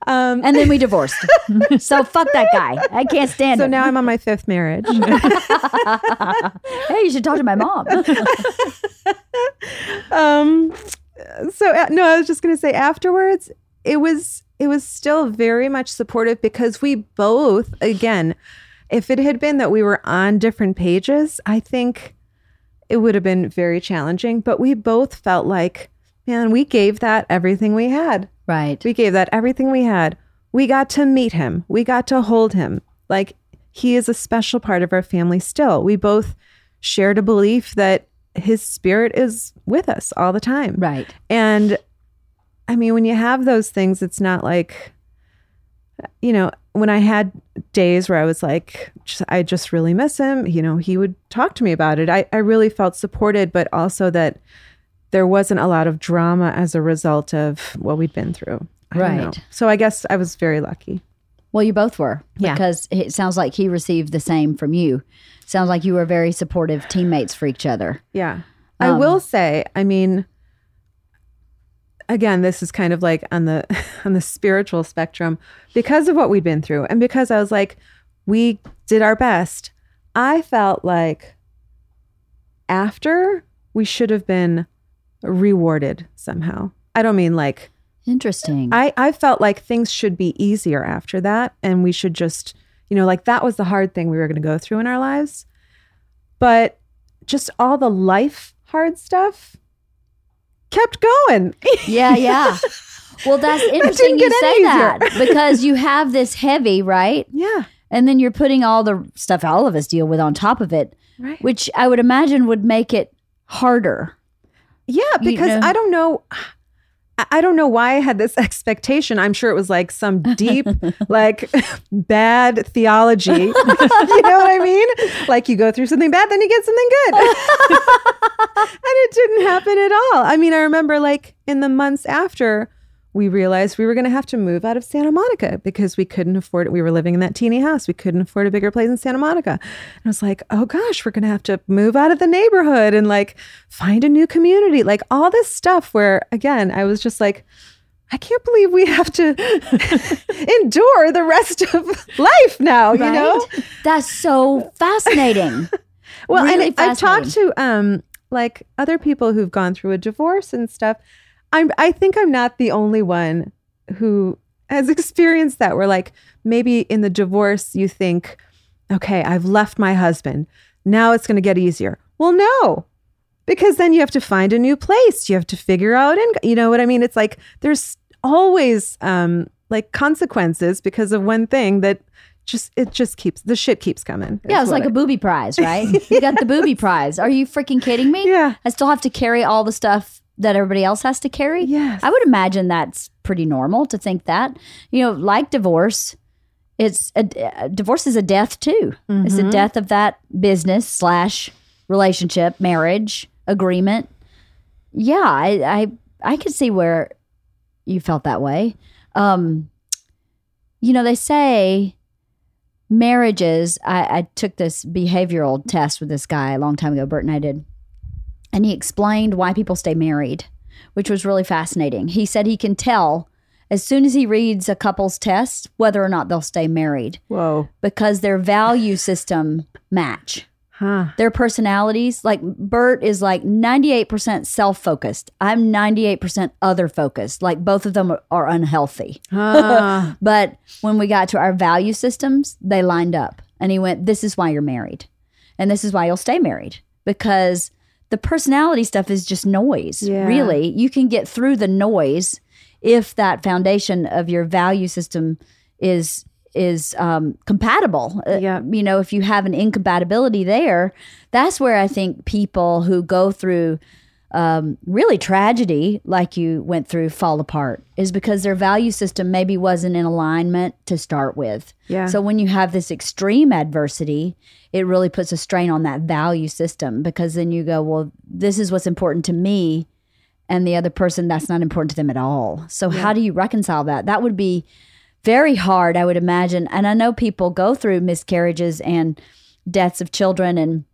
Um, And then we divorced. so fuck that guy. I can't stand it. so him. now I'm on my fifth marriage. hey, you should talk to my mom. um, so uh, no, I was just gonna say afterwards, it was it was still very much supportive because we both, again, if it had been that we were on different pages, I think it would have been very challenging. But we both felt like, man, we gave that everything we had. right. We gave that everything we had. We got to meet him. We got to hold him. Like he is a special part of our family still. We both shared a belief that his spirit is with us all the time. Right. And I mean, when you have those things, it's not like, you know, when I had days where I was like, I just really miss him, you know, he would talk to me about it. I, I really felt supported, but also that there wasn't a lot of drama as a result of what we'd been through. I. Right. So I guess I was very lucky. Well, you both were. Yeah. Because it sounds like he received the same from you. Sounds like you were very supportive teammates for each other. Yeah. I Um, will say, I mean, again, this is kind of like on the on the spiritual spectrum because of what we'd been through and because I was like we did our best. I felt like after we should have been rewarded somehow. I don't mean like Interesting. I, I felt like things should be easier after that. And we should just, you know, like that was the hard thing we were going to go through in our lives. But just all the life hard stuff kept going. yeah, yeah. Well, that's interesting you say that because you have this heavy, right? yeah. And then you're putting all the stuff all of us deal with on top of it, Right. which I would imagine would make it harder. Yeah. You Because know- I don't know. I- don't know why I had this expectation. I'm sure it was like some deep, like bad theology. you know what I mean? Like you go through something bad, then you get something good. and it didn't happen at all. I mean, I remember like in the months after we realized we were going to have to move out of Santa Monica because we couldn't afford it. We were living in that teeny house. We couldn't afford a bigger place in Santa Monica. And I was like, oh gosh, we're going to have to move out of the neighborhood and like find a new community. Like all this stuff where, again, I was just like, I can't believe we have to endure the rest of life now, you know? That's so fascinating. Well, Really and I've talked to um like other people who've gone through a divorce and stuff. I'm I think I'm not the only one who has experienced that where like maybe in the divorce you think, okay, I've left my husband. Now it's going to get easier. Well, no. Because then you have to find a new place. You have to figure out and you know what I mean? It's like there's always um like consequences because of one thing that just it just keeps the shit keeps coming. Yeah, it's like a booby prize, right? you got the booby prize. Are you freaking kidding me? Yeah. I still have to carry all the stuff that everybody else has to carry. Yes. I would imagine that's pretty normal to think that. You know, like divorce, it's a, a- divorce is a death too. It's Mm-hmm. a death of that business slash relationship, marriage agreement. Yeah, I I I could see where you felt that way. Um, you know, they say marriages, I, I took this behavioral test with this guy a long time ago, Bert and I did. And he explained why people stay married, which was really fascinating. He said he can tell as soon as he reads a couple's test whether or not they'll stay married Whoa. because their value system match Huh. their personalities like bert is like 98% self-focused i'm 98% other focused like both of them are, unhealthy Ah. but when we got to our value systems they lined up and he went this is why you're married and this is why you'll stay married because the personality stuff is just noise Yeah. really you can get through the noise if that foundation of your value system is is um, compatible Uh, Yeah. you know if you have an incompatibility there that's where i think people who go through um, really tragedy like you went through fall apart is because their value system maybe wasn't in alignment to start with. Yeah. so when you have this extreme adversity it really puts a strain on that value system because then you go well this is what's important to me and the other person that's not important to them at all. So how do you reconcile that? That would be very hard i would imagine. And i know people go through miscarriages and deaths of children and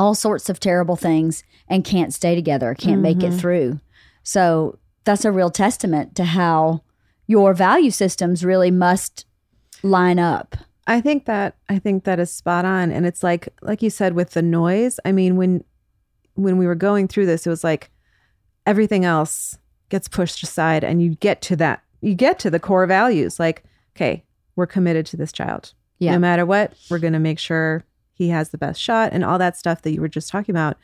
all sorts of terrible things and can't stay together can't make it mm-hmm. through. So that's a real testament to how your value systems really must line up. I think that I think that is spot on. And it's like like you said with the noise I mean when when we were going through this it was like everything else gets pushed aside and you get to that you get to the core values. Like okay we're committed to this child. Yeah. no matter what we're going to make sure he has the best shot and all that stuff that you were just talking about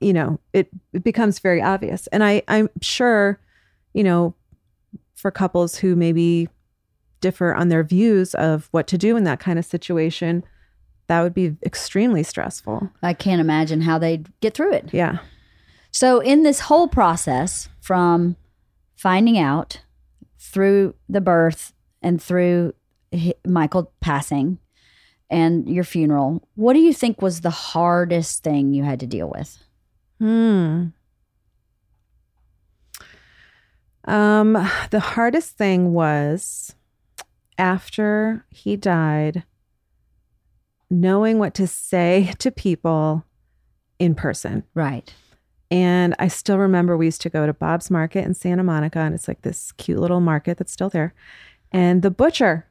you know it, it becomes very obvious and I I'm sure you know for couples who maybe differ on their views of what to do in that kind of situation, that would be extremely stressful. i can't imagine how they'd get through it Yeah. So, in this whole process from finding out through the birth and through Michael passing and your funeral, what do you think was the hardest thing you had to deal with? Hmm. Um, the hardest thing was after he died, knowing what to say to people in person. Right. And I still remember we used to go to Bob's Market in Santa Monica, and it's like this cute little market that's still there. And the butcher,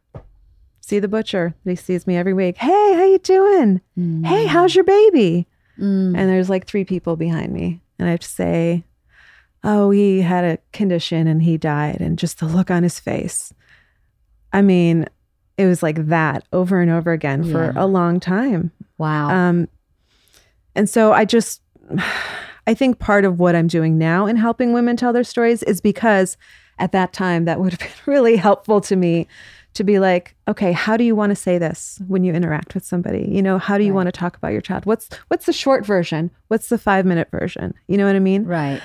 see the butcher, he sees me every week. Hey, how you doing? Hey, how's your baby? Mm. And there's like three people behind me, and I have to say, "Oh, he had a condition and he died," and just the look on his face. I mean, it was like that over and over again for Yeah. a long time. Wow. Um, and so I just, I think part of what I'm doing now in helping women tell their stories is because at that time that would have been really helpful to me to be like, okay, how do you want to say this when you interact with somebody? You know, how do you Right. want to talk about your child? What's what's the short version? What's the five minute version? You know what I mean? right.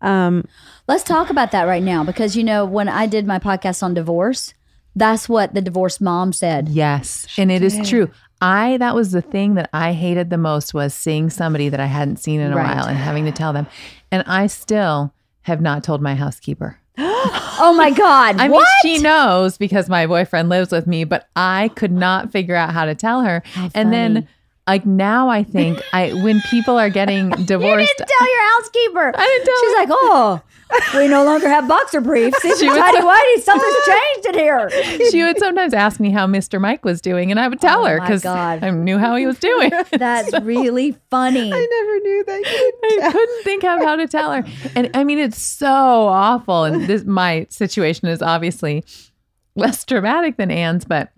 Um, Let's talk about that right now because, you know, when I did my podcast on divorce, that's what the divorced mom said. Yes. And it is did. true. I that was the thing that I hated the most was seeing somebody that I hadn't seen in a Right. while and having to tell them. And I still have not told my housekeeper. Oh my God. I what? mean, she knows because my boyfriend lives with me, but I could not figure out how to tell her. How And then. Like now I think I when people are getting divorced. you divorced didn't tell your housekeeper. I didn't tell She's her. like, oh, we no longer have boxer briefs. It's She was- tidy whitey. Something's changed in here. she would sometimes ask me how Mr. Mike was doing, and I would tell Oh her because I knew how he was doing. That's really funny. I never knew that. You could I couldn't think of how to tell her. And I mean, it's so awful. And this my situation is obviously less dramatic than Ann's, but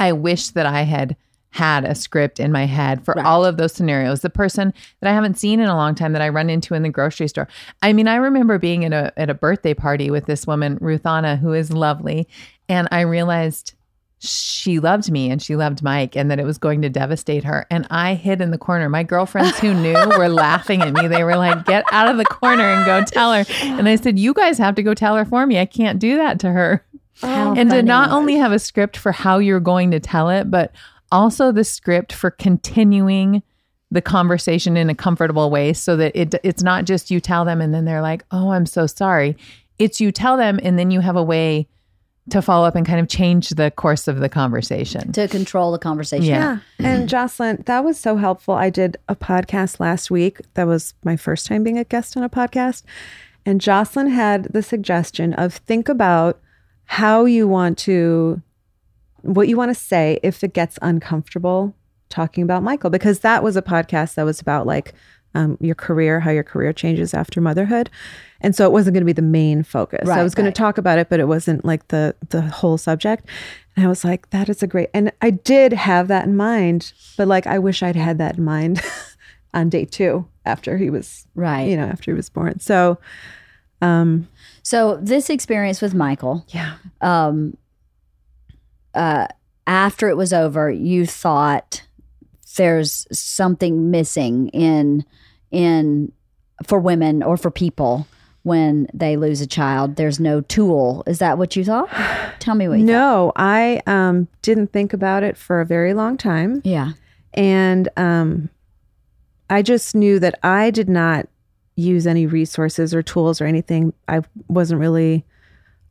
I wish that I had had a script in my head for Right. all of those scenarios. The person that I haven't seen in a long time that I run into in the grocery store. I mean, I remember being at a at a birthday party with this woman, Ruthana, who is lovely, and I realized she loved me and she loved Mike and that it was going to devastate her. And I hid in the corner. My girlfriends who knew were laughing at me. They were like, get out of the corner and go tell her. And I said, you guys have to go tell her for me. I can't do that to her. And to not only have a script for how you're going to tell it, but also the script for continuing the conversation in a comfortable way so that it it's not just you tell them and then they're like, "Oh, I'm so sorry." It's you tell them and then you have a way to follow up and kind of change the course of the conversation. to control the conversation. Yeah. Yeah. And Jocelyn, that was so helpful. I did a podcast last week. That was my first time being a guest on a podcast. And Jocelyn had the suggestion of think about how you want to, what you want to say if it gets uncomfortable talking about Michael, because that was a podcast that was about like um, your career, how your career changes after motherhood. And so it wasn't going to be the main focus. I was going right. to talk about it, but it wasn't like the the whole subject. And I was like, that is a great. And I did have that in mind, but like I wish I'd had that in mind on day two after he was, Right. you know, after he was born. So, um, So this experience with Michael, yeah, um, uh, after it was over, you thought there's something missing in in for women or for people when they lose a child. There's no tool. Is that what you thought? Tell me what you thought. no, I um didn't think about it for a very long time. Yeah. And um, I just knew that I did not use any resources or tools or anything. I wasn't really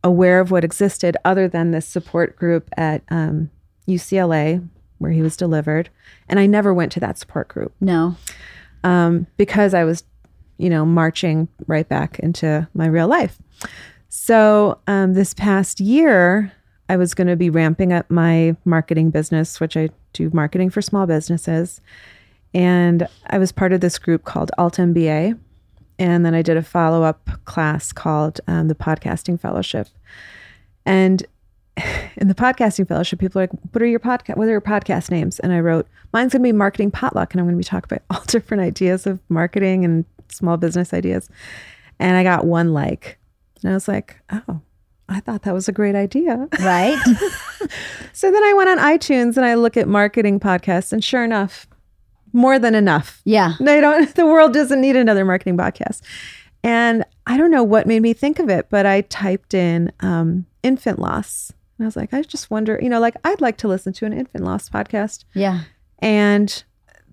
aware of what existed other than this support group at um, UCLA where he was delivered. And I never went to that support group No. um, because I was, you know, marching right back into my real life. So um, this past year, I was going to be ramping up my marketing business, which I do marketing for small businesses. And I was part of this group called Alt MBA. And then I did a follow up class called um, the Podcasting Fellowship. And in the podcasting fellowship, people are like, "What are your podcast? What are your podcast names?" And I wrote, "Mine's going to be Marketing Potluck, and I'm going to be talking about all different ideas of marketing and small business ideas." And I got one like, and I was like, "Oh, I thought that was a great idea." Right. So then I went on iTunes and I look at marketing podcasts, and sure enough, more than enough. yeah. They don't. The world doesn't need another marketing podcast. And I don't know what made me think of it, but I typed in um, infant loss, and I was like, I just wonder, you know, like I'd like to listen to an infant loss podcast. Yeah. And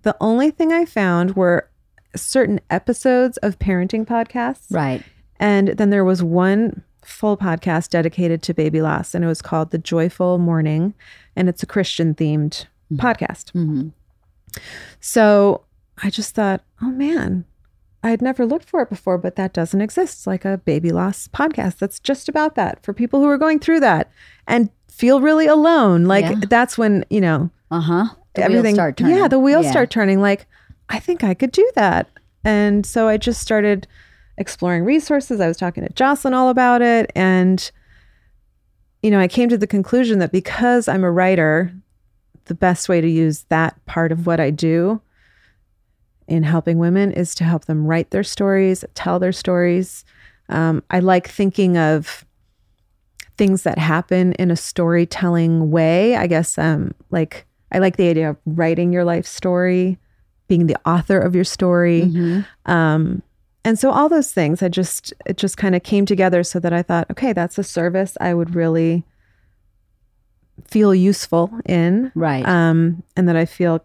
the only thing I found were certain episodes of parenting podcasts, Right. and then there was one full podcast dedicated to baby loss, and it was called The Joyful Morning, and it's a Christian themed podcast. hmm So I just thought, oh man, I had never looked for it before, but that doesn't exist. It's like a baby loss podcast that's just about that for people who are going through that and feel really alone. Like Yeah. that's when, you know, Uh huh. everything start turning. Yeah, the wheels Yeah. start turning. Like, I think I could do that. And so I just started exploring resources. I was talking to Jocelyn all about it. And, you know, I came to the conclusion that because I'm a writer, the best way to use that part of what I do in helping women is to help them write their stories, tell their stories. Um, I like thinking of things that happen in a storytelling way. I guess, um, like, I like the idea of writing your life story, being the author of your story. Mhm. Um, and so all those things, I just it just kind of came together so that I thought, okay, that's a service I would really feel useful in, Right. um, and that I feel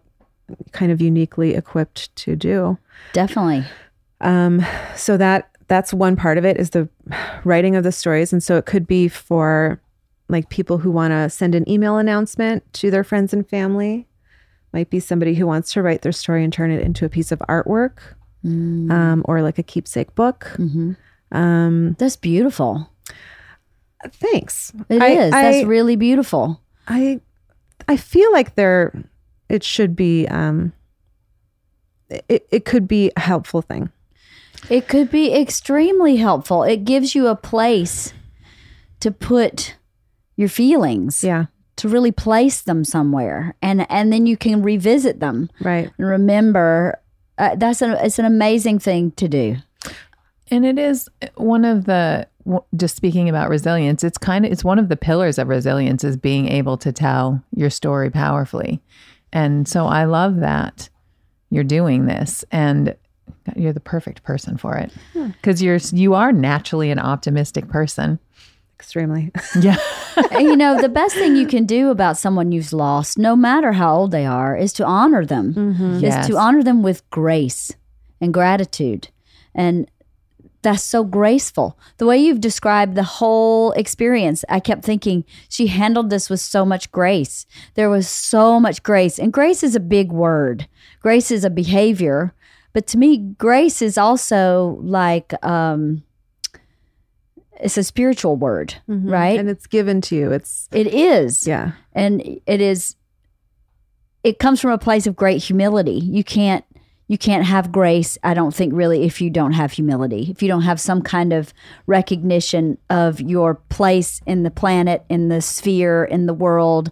kind of uniquely equipped to do. Definitely. Um, so that that's one part of it is the writing of the stories, and so it could be for like people who want to send an email announcement to their friends and family. Might be somebody who wants to write their story and turn it into a piece of artwork, Mm. um, or like a keepsake book. hmm Um, That's beautiful. Thanks. It is. I, That's I, really beautiful. I I feel like there it should be um it, it could be a helpful thing. It could be extremely helpful. It gives you a place to put your feelings, Yeah. to really place them somewhere, and and then you can revisit them Right. and remember. Uh, that's an it's an amazing thing to do. And it is one of the w- just speaking about resilience. It's kind of it's one of the pillars of resilience is being able to tell your story powerfully. And so I love that you're doing this and you're the perfect person for it. Cuz you're you are naturally an optimistic person. Extremely. Yeah. And, you know, the best thing you can do about someone you've lost, no matter how old they are, is to honor them. Mm-hmm. Is Yes. to honor them with grace and gratitude, and that's so graceful. The way you've described the whole experience, I kept thinking she handled this with so much grace. There was so much grace. And grace is a big word. Grace is a behavior. But to me, grace is also like um it's a spiritual word, right? And it's given to you. It's it is yeah. and it is it comes from a place of great humility you can't you can't have grace i don't think really if you don't have humility if you don't have some kind of recognition of your place in the planet in the sphere in the world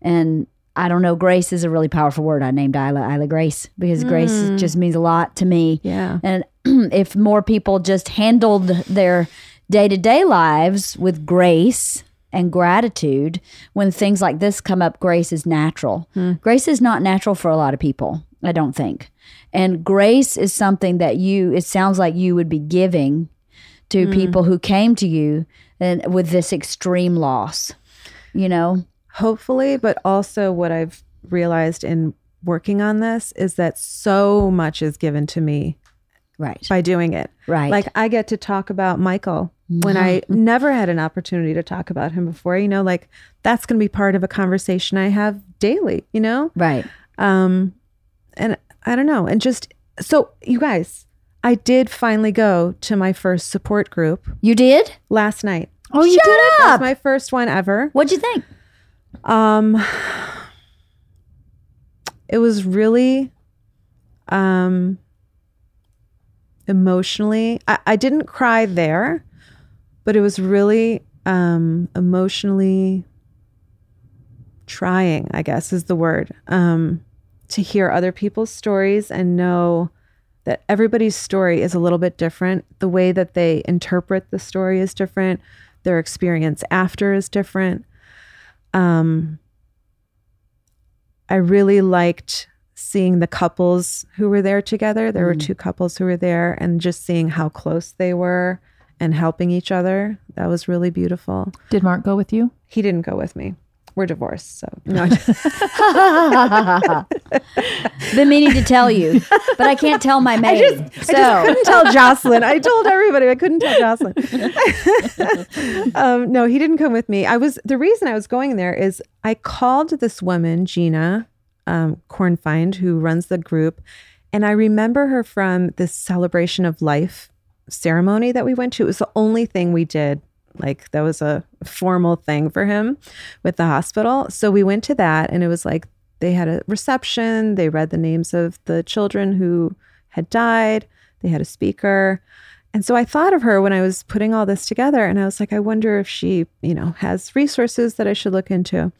and i don't know grace is a really powerful word i named isla isla grace because grace hmm. just means a lot to me Yeah. and if more people just handled their day to day lives with grace and gratitude, when things like this come up, grace is natural. Hmm. Grace is not natural for a lot of people, I don't think. And grace is something that you, it sounds like you would be giving to mm. people who came to you and with this extreme loss, you know? Hopefully, but also what I've realized in working on this is that so much is given to me Right. by doing it. Right. Like I get to talk about Michael when I mm-hmm. Mm-hmm. never had an opportunity to talk about him before. You know, like that's going to be part of a conversation I have daily, you know? right. Um and I don't know. And just so you guys, I did finally go to my first support group You did? last night. Oh, you Shut did? Up. was my first one ever. What'd you think? Um it was really um emotionally I, I didn't cry there, but it was really um emotionally trying, I guess is the word. Um to hear other people's stories and know that everybody's story is a little bit different. The way that they interpret the story is different. Their experience after is different. Um, I really liked seeing the couples who were there together. There were two couples who were there, and just seeing how close they were and helping each other. That was really beautiful. Did Mark go with you? He didn't go with me. We're divorced, so no. Been meaning to tell you, but I can't tell my maid. so I couldn't tell Jocelyn. I told everybody I couldn't tell Jocelyn. um, no, he didn't come with me. I was the reason I was going there is I called this woman Gina um, Cornfind who runs the group, and I remember her from this celebration of life ceremony that we went to. It was the only thing we did. Like that was a formal thing for him with the hospital. So we went to that, and it was like they had a reception. They read the names of the children who had died. They had a speaker. And so I thought of her when I was putting all this together and I was like, I wonder if she, you know, has resources that I should look into.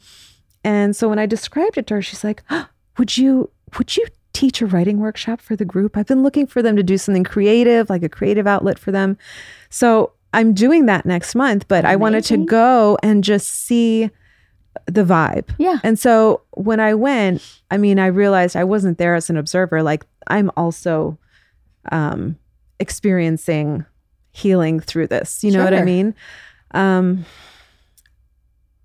And so when I described it to her, she's like, "Oh, would you, would you teach a writing workshop for the group? I've been looking for them to do something creative, like a creative outlet for them. So I'm doing that next month, but I wanted to go and just see the vibe. Yeah. And so when I went, I mean, I realized I wasn't there as an observer. Like I'm also um, experiencing healing through this. You know what I mean? Um,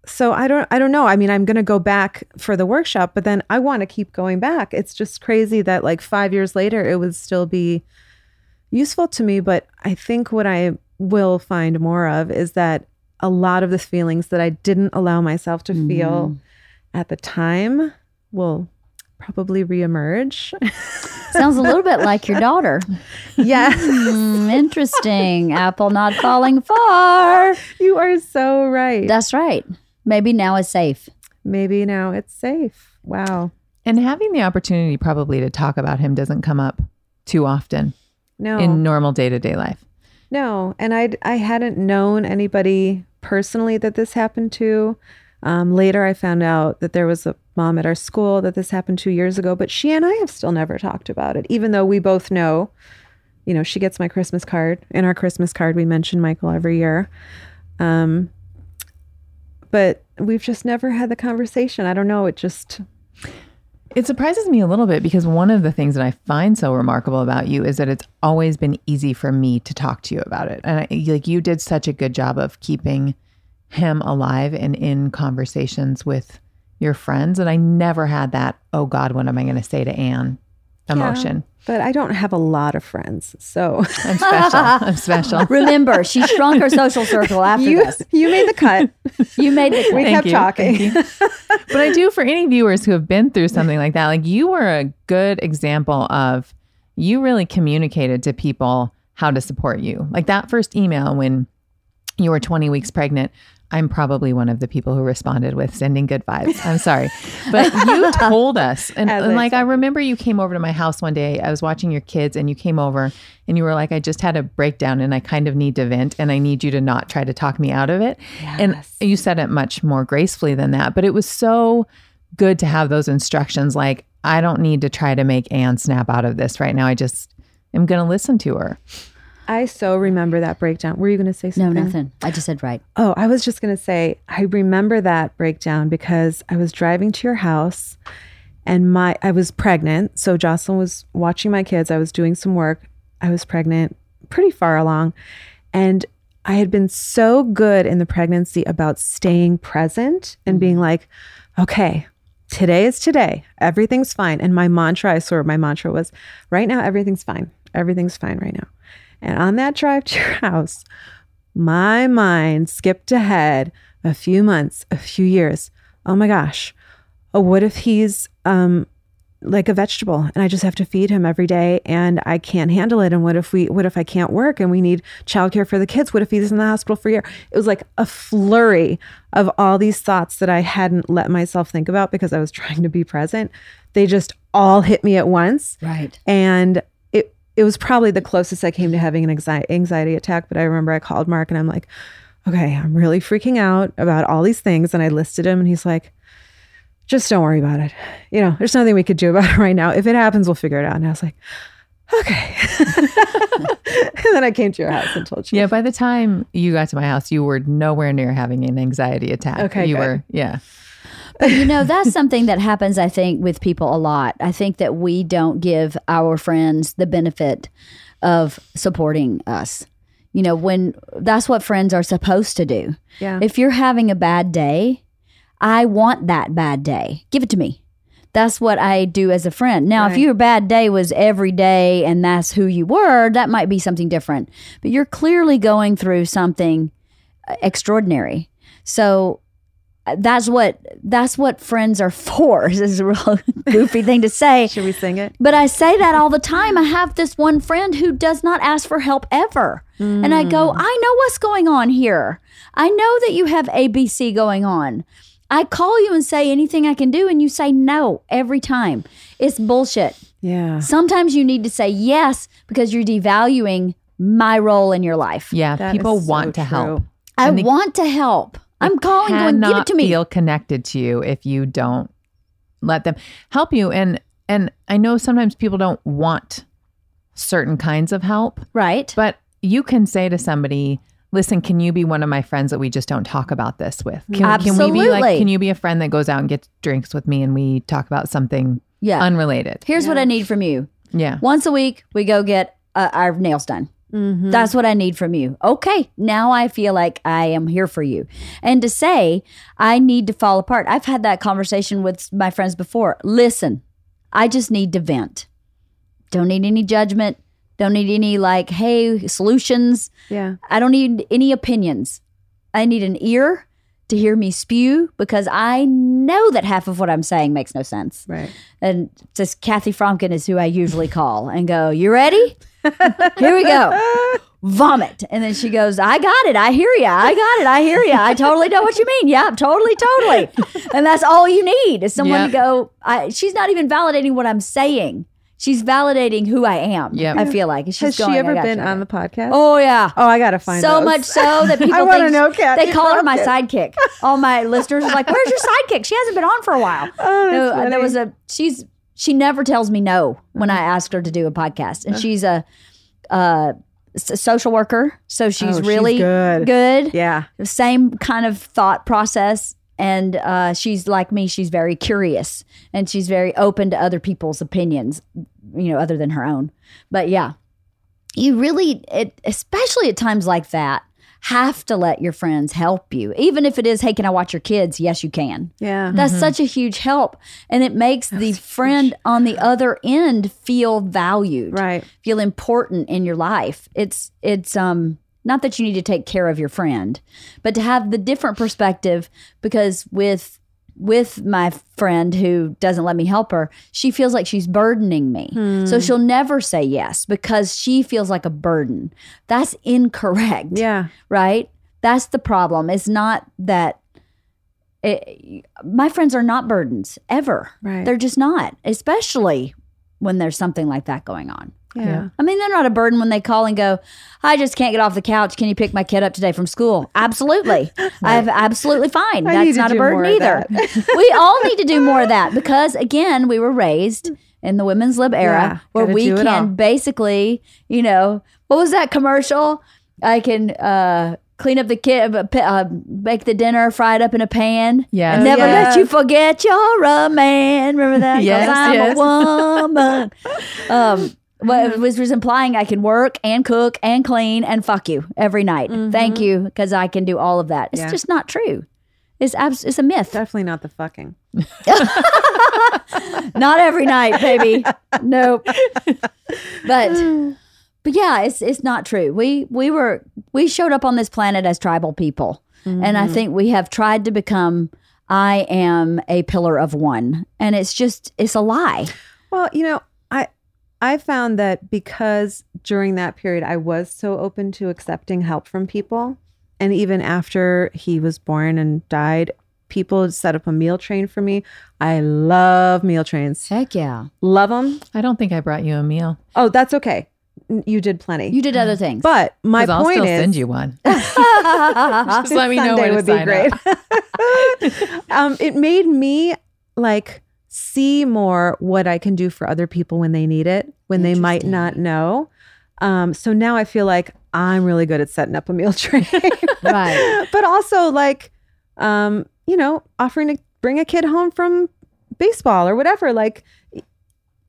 so I don't, I don't know. I mean, I'm going to go back for the workshop, but then I want to keep going back. It's just crazy that like five years later, it would still be useful to me. But I think what I will find more of is that a lot of the feelings that I didn't allow myself to feel at the time will probably reemerge. sounds a little bit like your daughter. yes, Hmm, interesting. Apple not falling far. you are so right. That's right. Maybe now it's safe. Maybe now it's safe. Wow. And having the opportunity probably to talk about him doesn't come up too often No. in normal day to day life. No, and I I hadn't known anybody personally that this happened to. Um, later, I found out that there was a mom at our school that this happened two years ago, but she and I have still never talked about it, even though we both know. You know, she gets my Christmas card. In our Christmas card, we mention Michael every year. Um, but we've just never had the conversation. I don't know. It just It surprises me a little bit because one of the things that I find so remarkable about you is that it's always been easy for me to talk to you about it. And I, like you did such a good job of keeping him alive and in conversations with your friends. And I never had that, oh God, what am I going to say to Ann emotion. But I don't have a lot of friends. So I'm special. I'm special. Remember, she shrunk her social circle after you, this. you made the cut. You made the We Thank kept you. talking. Thank you. but I do for any viewers who have been through something like that. Like you were a good example of you really communicated to people how to support you. Like that first email when you were 20 weeks pregnant. I'm probably one of the people who responded with sending good vibes. I'm sorry. But you told us. And, and like, I remember you came over to my house one day. I was watching your kids and you came over and you were like, I just had a breakdown and I kind of need to vent and I need you to not try to talk me out of it. And you said it much more gracefully than that. But it was so good to have those instructions like, I don't need to try to make Ann snap out of this right now. I just am going to listen to her. I so remember that breakdown. Were you going to say something? No, nothing. I just said right. Oh, I was just going to say, I remember that breakdown because I was driving to your house and my I was pregnant. So Jocelyn was watching my kids. I was doing some work. I was pregnant, pretty far along. And I had been so good in the pregnancy about staying present and being mm-hmm. like, okay, today is today. Everything's fine. And my mantra, I swear my mantra was, right now, everything's fine. Everything's fine right now. And on that drive to your house, my mind skipped ahead a few months, a few years. Oh my gosh. Oh, what if he's um like a vegetable and I just have to feed him every day and I can't handle it? And what if we what if I can't work and we need childcare for the kids? What if he's in the hospital for a year? It was like a flurry of all these thoughts that I hadn't let myself think about because I was trying to be present. They just all hit me at once Right. and it was probably the closest I came to having an anxiety anxiety attack. But I remember I called Mark and I'm like, okay, I'm really freaking out about all these things, and I listed him, and he's like, just don't worry about it. You know, there's nothing we could do about it right now. If it happens, we'll figure it out. And I was like, okay. and then I came to your house and told you. Yeah, by the time you got to my house, you were nowhere near having an anxiety attack. Okay, you good. were, yeah. You know, that's something that happens, I think, with people a lot. I think that we don't give our friends the benefit of supporting us. You know, when that's what friends are supposed to do. Yeah. If you're having a bad day, I want that bad day. Give it to me. That's what I do as a friend. Now, if your bad day was every day and that's who you were, that might be something different. But you're clearly going through something uh, extraordinary. So that's what that's what friends are for. This is a real goofy thing to say. Should we sing it? But I say that all the time. I have this one friend who does not ask for help ever. And I go, hmm. I know what's going on here. I know that you have ABC going on. I call you and say anything I can do, and you say no every time. It's bullshit. Yeah. Sometimes you need to say yes because you're devaluing my role in your life. Yeah, That people is so want to true. help. I they want to help. I'm calling, going, give it to me. Feel connected to you if you don't let them help you. And and I know sometimes people don't want certain kinds of help, right. but you can say to somebody, "Listen, can you be one of my friends that we just don't talk about this with? Can, can we be Absolutely. like? Can you be a friend that goes out and gets drinks with me and we talk about something Yeah. unrelated? Here's what I need from you. Yeah, Once a week, we go get uh, our nails done. Mm-hmm. That's what I need from you. Okay, now I feel like I am here for you. And to say, I need to fall apart. I've had that conversation with my friends before. Listen, I just need to vent. Don't need any judgment. Don't need any, like, hey, solutions. Yeah. I don't need any opinions. I need an ear to hear me spew because I know that half of what I'm saying makes no sense. Right. And just Kathy Fromkin is who I usually call and go, You ready? Here we go. Vomit. And then she goes, I got it. I hear you. I got it. I hear you. I totally know what you mean. Yeah, totally, totally. And that's all you need is someone to go, I, she's not even validating what I'm saying. She's validating who I am. Yeah, I feel like. She's Has going, she "I ever been you." on the podcast? Oh, yeah. Oh, I gotta find so those. much so that people I want to know. Kathy they call her my Fromkin. sidekick. All my listeners are like, "Where's your sidekick? She hasn't been on for a while." Oh, that's No, uh, there was a she's she never tells me no when I ask her to do a podcast, and she's a uh, social worker, so she's Oh, she's really good. good. Yeah. Same kind of thought process. And uh, she's like me. She's very curious, and she's very open to other people's opinions, you know, other than her own. But yeah, you really, it, especially at times like that, have to let your friends help you. Even if it is, hey, can I watch your kids? Yes, you can. Yeah. That's such a huge help. And it makes the friend on the other end feel valued Right. feel important in your life. It's it's um not that you need to take care of your friend, but to have the different perspective because with with my friend who doesn't let me help her, she feels like she's burdening me. Hmm. So she'll never say yes because she feels like a burden. That's incorrect Yeah. right? That's the problem. It's not that it, my friends are not burdens ever. Right. They're just not, especially when there's something like that going on. Yeah. I mean, they're not a burden when they call and go, I just can't get off the couch. Can you pick my kid up today from school? Absolutely. I'm absolutely fine. I That's not a burden either. we all need to do more of that because, again, we were raised in the women's lib era Yeah, where we do it all. can basically, you know, what was that commercial? I can uh, clean up the kid, uh, p- uh, make the dinner, fry it up in a pan. Yeah, never Yes. let you forget you're a man. Remember that? Yes, I'm yes. a woman. um, well, mm-hmm. it was, was implying I can work and cook and clean and fuck you every night. Mm-hmm. Thank you, because I can do all of that. It's Yeah. just not true. It's abs- it's a myth. Definitely not the fucking. not every night, baby. nope. But but yeah, it's it's not true. We we were we showed up on this planet as tribal people. And I mm-hmm. think we have tried to become I am a pillar of one. And it's just it's a lie. Well, you know, I I found that because during that period I was so open to accepting help from people, and even after he was born and died, people set up a meal train for me. I love meal trains. Heck yeah. Love them. I don't think I brought you a meal. Oh, that's okay. You did plenty. You did other things. but my 'Cause I'll point still is, send you one. Just let me know Sunday when to would be great. um, it made me like see more what I can do for other people when they need it, when they might not know. Um, so now I feel like I'm really good at setting up a meal train, Right. but also like, um, you know, offering to bring a kid home from baseball or whatever. Like,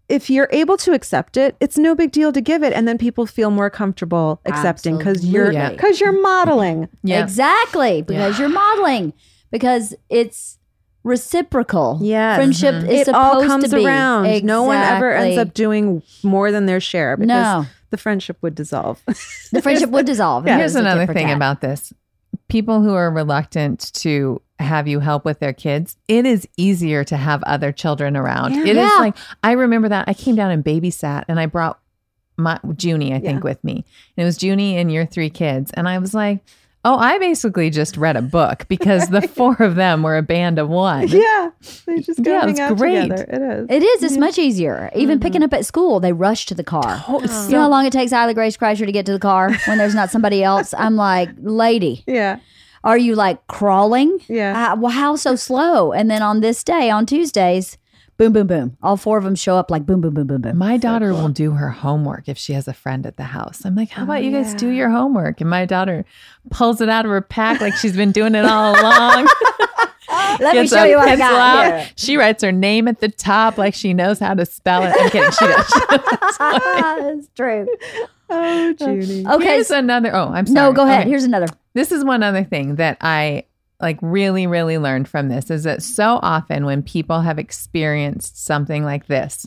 if you're able to accept it, it's no big deal to give it, and then people feel more comfortable accepting because you're Absolutely. because you're modeling. Yeah. Exactly. Because you're modeling. Because it's reciprocal. Yeah, Friendship mm-hmm. is it supposed all comes to be. around. No one ever ends up doing more than their share because No. the friendship would dissolve. The friendship would dissolve. Yeah. Here's another thing tat. about this. People who are reluctant to have you help with their kids, it is easier to have other children around. It is Yeah. like I remember that I came down and babysat and I brought my Junie, I think, Yeah. with me. And it was Junie and your three kids. And I was like, oh, I basically just read a book because the four of them were a band of one. yeah, they just go Yeah, hang it's out great. together. It is. It is. It's much easier. Even picking up at school, they rush to the car. Oh, You know how long it takes Ila Grace Kreischer to get to the car when there's not somebody else? I'm like, lady, yeah, are you like crawling? Yeah. Uh, well, how so slow? And then on this day, on Tuesdays, boom, boom, boom. All four of them show up like boom, boom, boom, boom, boom. My daughter will do her homework if she has a friend at the house. I'm like, how oh, about you guys do your homework? And my daughter pulls it out of her pack like she's been doing it all along. Let me Gets show a you what I pencil got out. here. She writes her name at the top like she knows how to spell it. I'm kidding. She does. That's true. Oh, Judy. Okay. Here's another. Oh, I'm sorry. no, go ahead. Okay. Here's another. This is one other thing that I like really, really learned from this is that so often when people have experienced something like this,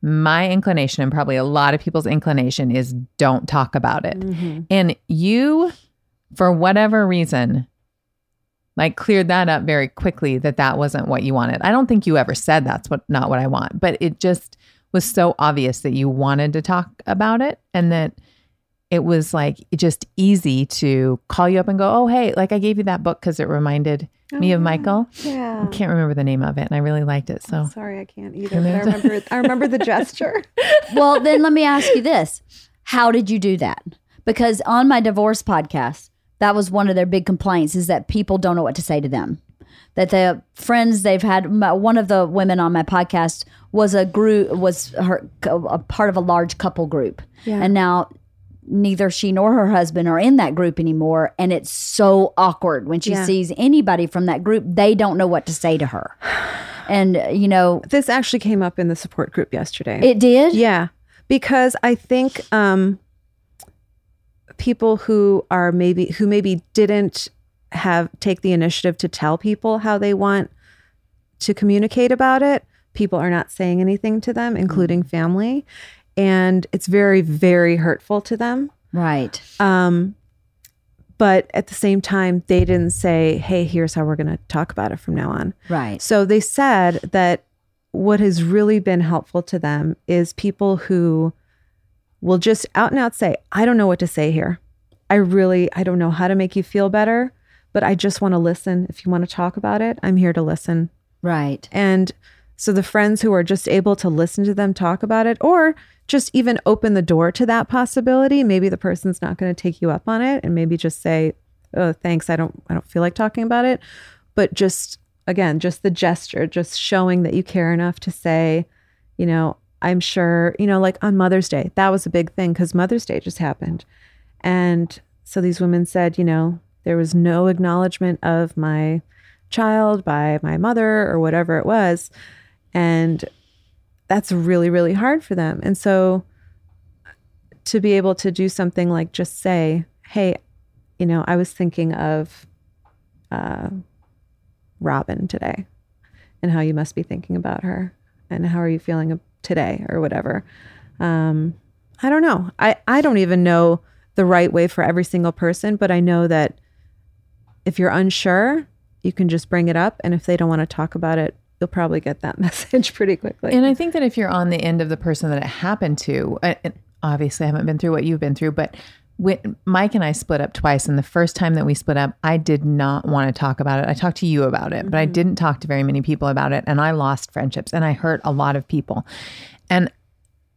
my inclination and probably a lot of people's inclination is don't talk about it. Mm-hmm. And you, for whatever reason, like cleared that up very quickly that that wasn't what you wanted. I don't think you ever said that's what not what I want, but it just was so obvious that you wanted to talk about it and that it was like just easy to call you up and go, "Oh, hey, like I gave you that book cuz it reminded oh, me of Michael." Yeah. I can't remember the name of it and I really liked it. So Sorry, I can't either. But I remember. I remember the gesture. Well, then let me ask you this. How did you do that? Because on my divorce podcast, that was one of their big complaints is that people don't know what to say to them. That the friends they've had, one of the women on my podcast was a group, was her a part of a large couple group, Yeah. and now neither she nor her husband are in that group anymore, and it's so awkward when she Yeah. sees anybody from that group. They don't know what to say to her, and you know this actually came up in the support group yesterday. it did. Yeah, because I think um, people who are maybe who maybe didn't have take the initiative to tell people how they want to communicate about it people are not saying anything to them including family and it's very very hurtful to them Right. um but at the same time they didn't say hey here's how we're going to talk about it from now on Right. so they said that what has really been helpful to them is people who will just out and out say, I don't know what to say here. I really, I don't know how to make you feel better, but I just want to listen. If you want to talk about it, I'm here to listen. Right. And so the friends who are just able to listen to them talk about it or just even open the door to that possibility, maybe the person's not going to take you up on it and maybe just say, "Oh, thanks, I don't I don't feel like talking about it." But just again, just the gesture, just showing that you care enough to say, you know, I'm sure, you know, like on Mother's Day, that was a big thing cuz Mother's Day just happened. And so these women said, you know, there was no acknowledgement of my child by my mother or whatever it was. And that's really, really hard for them. And so to be able to do something like just say, hey, you know, I was thinking of uh, Robin today and how you must be thinking about her and how are you feeling today or whatever. Um, I don't know. I, I don't even know the right way for every single person, but I know that if you're unsure, you can just bring it up. And if they don't want to talk about it, you'll probably get that message pretty quickly. And I think that if you're on the end of the person that it happened to, uh, and obviously I haven't been through what you've been through, but when Mike and I split up twice, and the first time that we split up, I did not want to talk about it. I talked to you about it, but I didn't talk to very many people about it, and I lost friendships, and I hurt a lot of people. And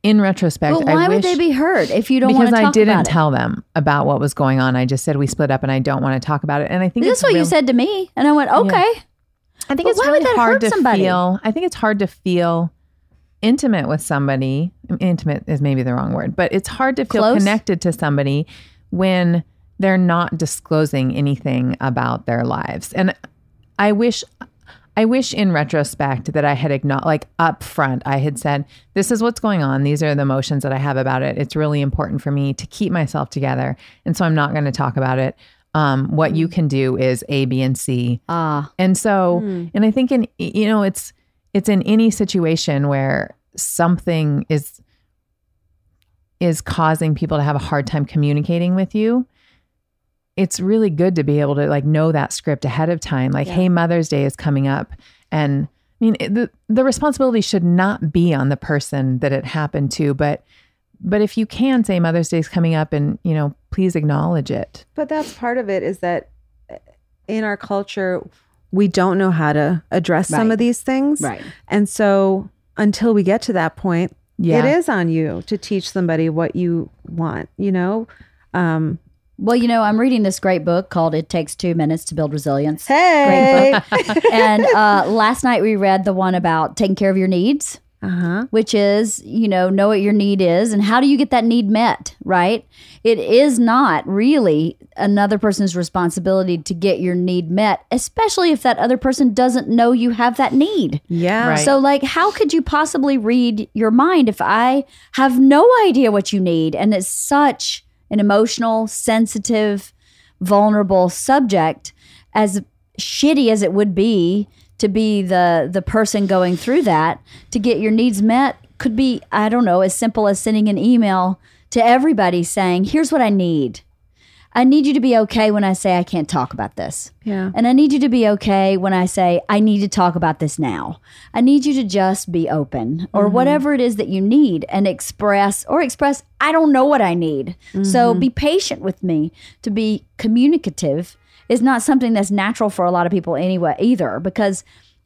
in retrospect, But why I would they be hurt if you don't because talk I didn't tell them about what was going on. I just said we split up, and I don't want to talk about it. And I think That's it's what you said to me, and I went, okay. I think But it's really hard to somebody? feel. I think it's hard to feel intimate with somebody. Intimate is maybe the wrong word, but it's hard to feel Close? connected to somebody when they're not disclosing anything about their lives. And I wish I wish in retrospect that I had acknowledged, like up front, I had said, this is what's going on. These are the emotions that I have about it. It's really important for me to keep myself together. And so I'm not going to talk about it. Um, what you can do is A, B, and C. Ah, And so, and I think in you know, it's it's in any situation where something is is causing people to have a hard time communicating with you. It's really good to be able to like know that script ahead of time. Like, hey, Mother's Day is coming up, and I mean it, the the responsibility should not be on the person that it happened to, but but if you can say Mother's Day is coming up, and you know, please acknowledge it. But that's part of it is that in our culture, we don't know how to address some of these things. right. And so until we get to that point, Yeah. it is on you to teach somebody what you want, you know? Um, Well, you know, I'm reading this great book called "It Takes Two Minutes to Build Resilience." hey. and uh, last night we read the one about taking care of your needs, uh-huh. which is, you know, know what your need is and how do you get that need met, right? It is not really another person's responsibility to get your need met, especially if that other person doesn't know you have that need. Yeah. Right. So, like, how could you possibly read your mind if I have no idea what you need? And it's such an emotional, sensitive, vulnerable subject. As shitty as it would be to be the the person going through that to get your needs met could be I don't know as simple as sending an email to everybody saying, "Here's what I need." I need you to be okay when I say I can't talk about this. Yeah. And I need you to be okay when I say, I need to talk about this now. I need you to just be open or mm-hmm. whatever it is that you need and express or express, I don't know what I need. So mm-hmm. be patient with me. To be communicative is not something that's natural for a lot of people anyway, either, because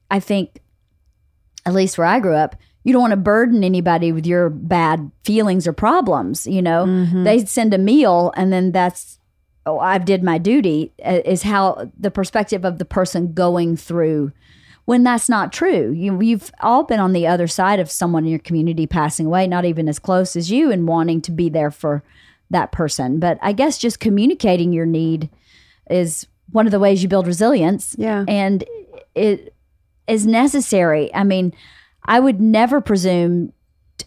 I think, at least where I grew up, you don't want to burden anybody with your bad feelings or problems. You know, they send a meal and then that's oh, I did my duty uh, is how the perspective of the person going through when that's not true. You, you've all been on the other side of someone in your community passing away, not even as close as you, and wanting to be there for that person. But I guess just communicating your need is one of the ways you build resilience. Yeah. And it is necessary. I mean, I would never presume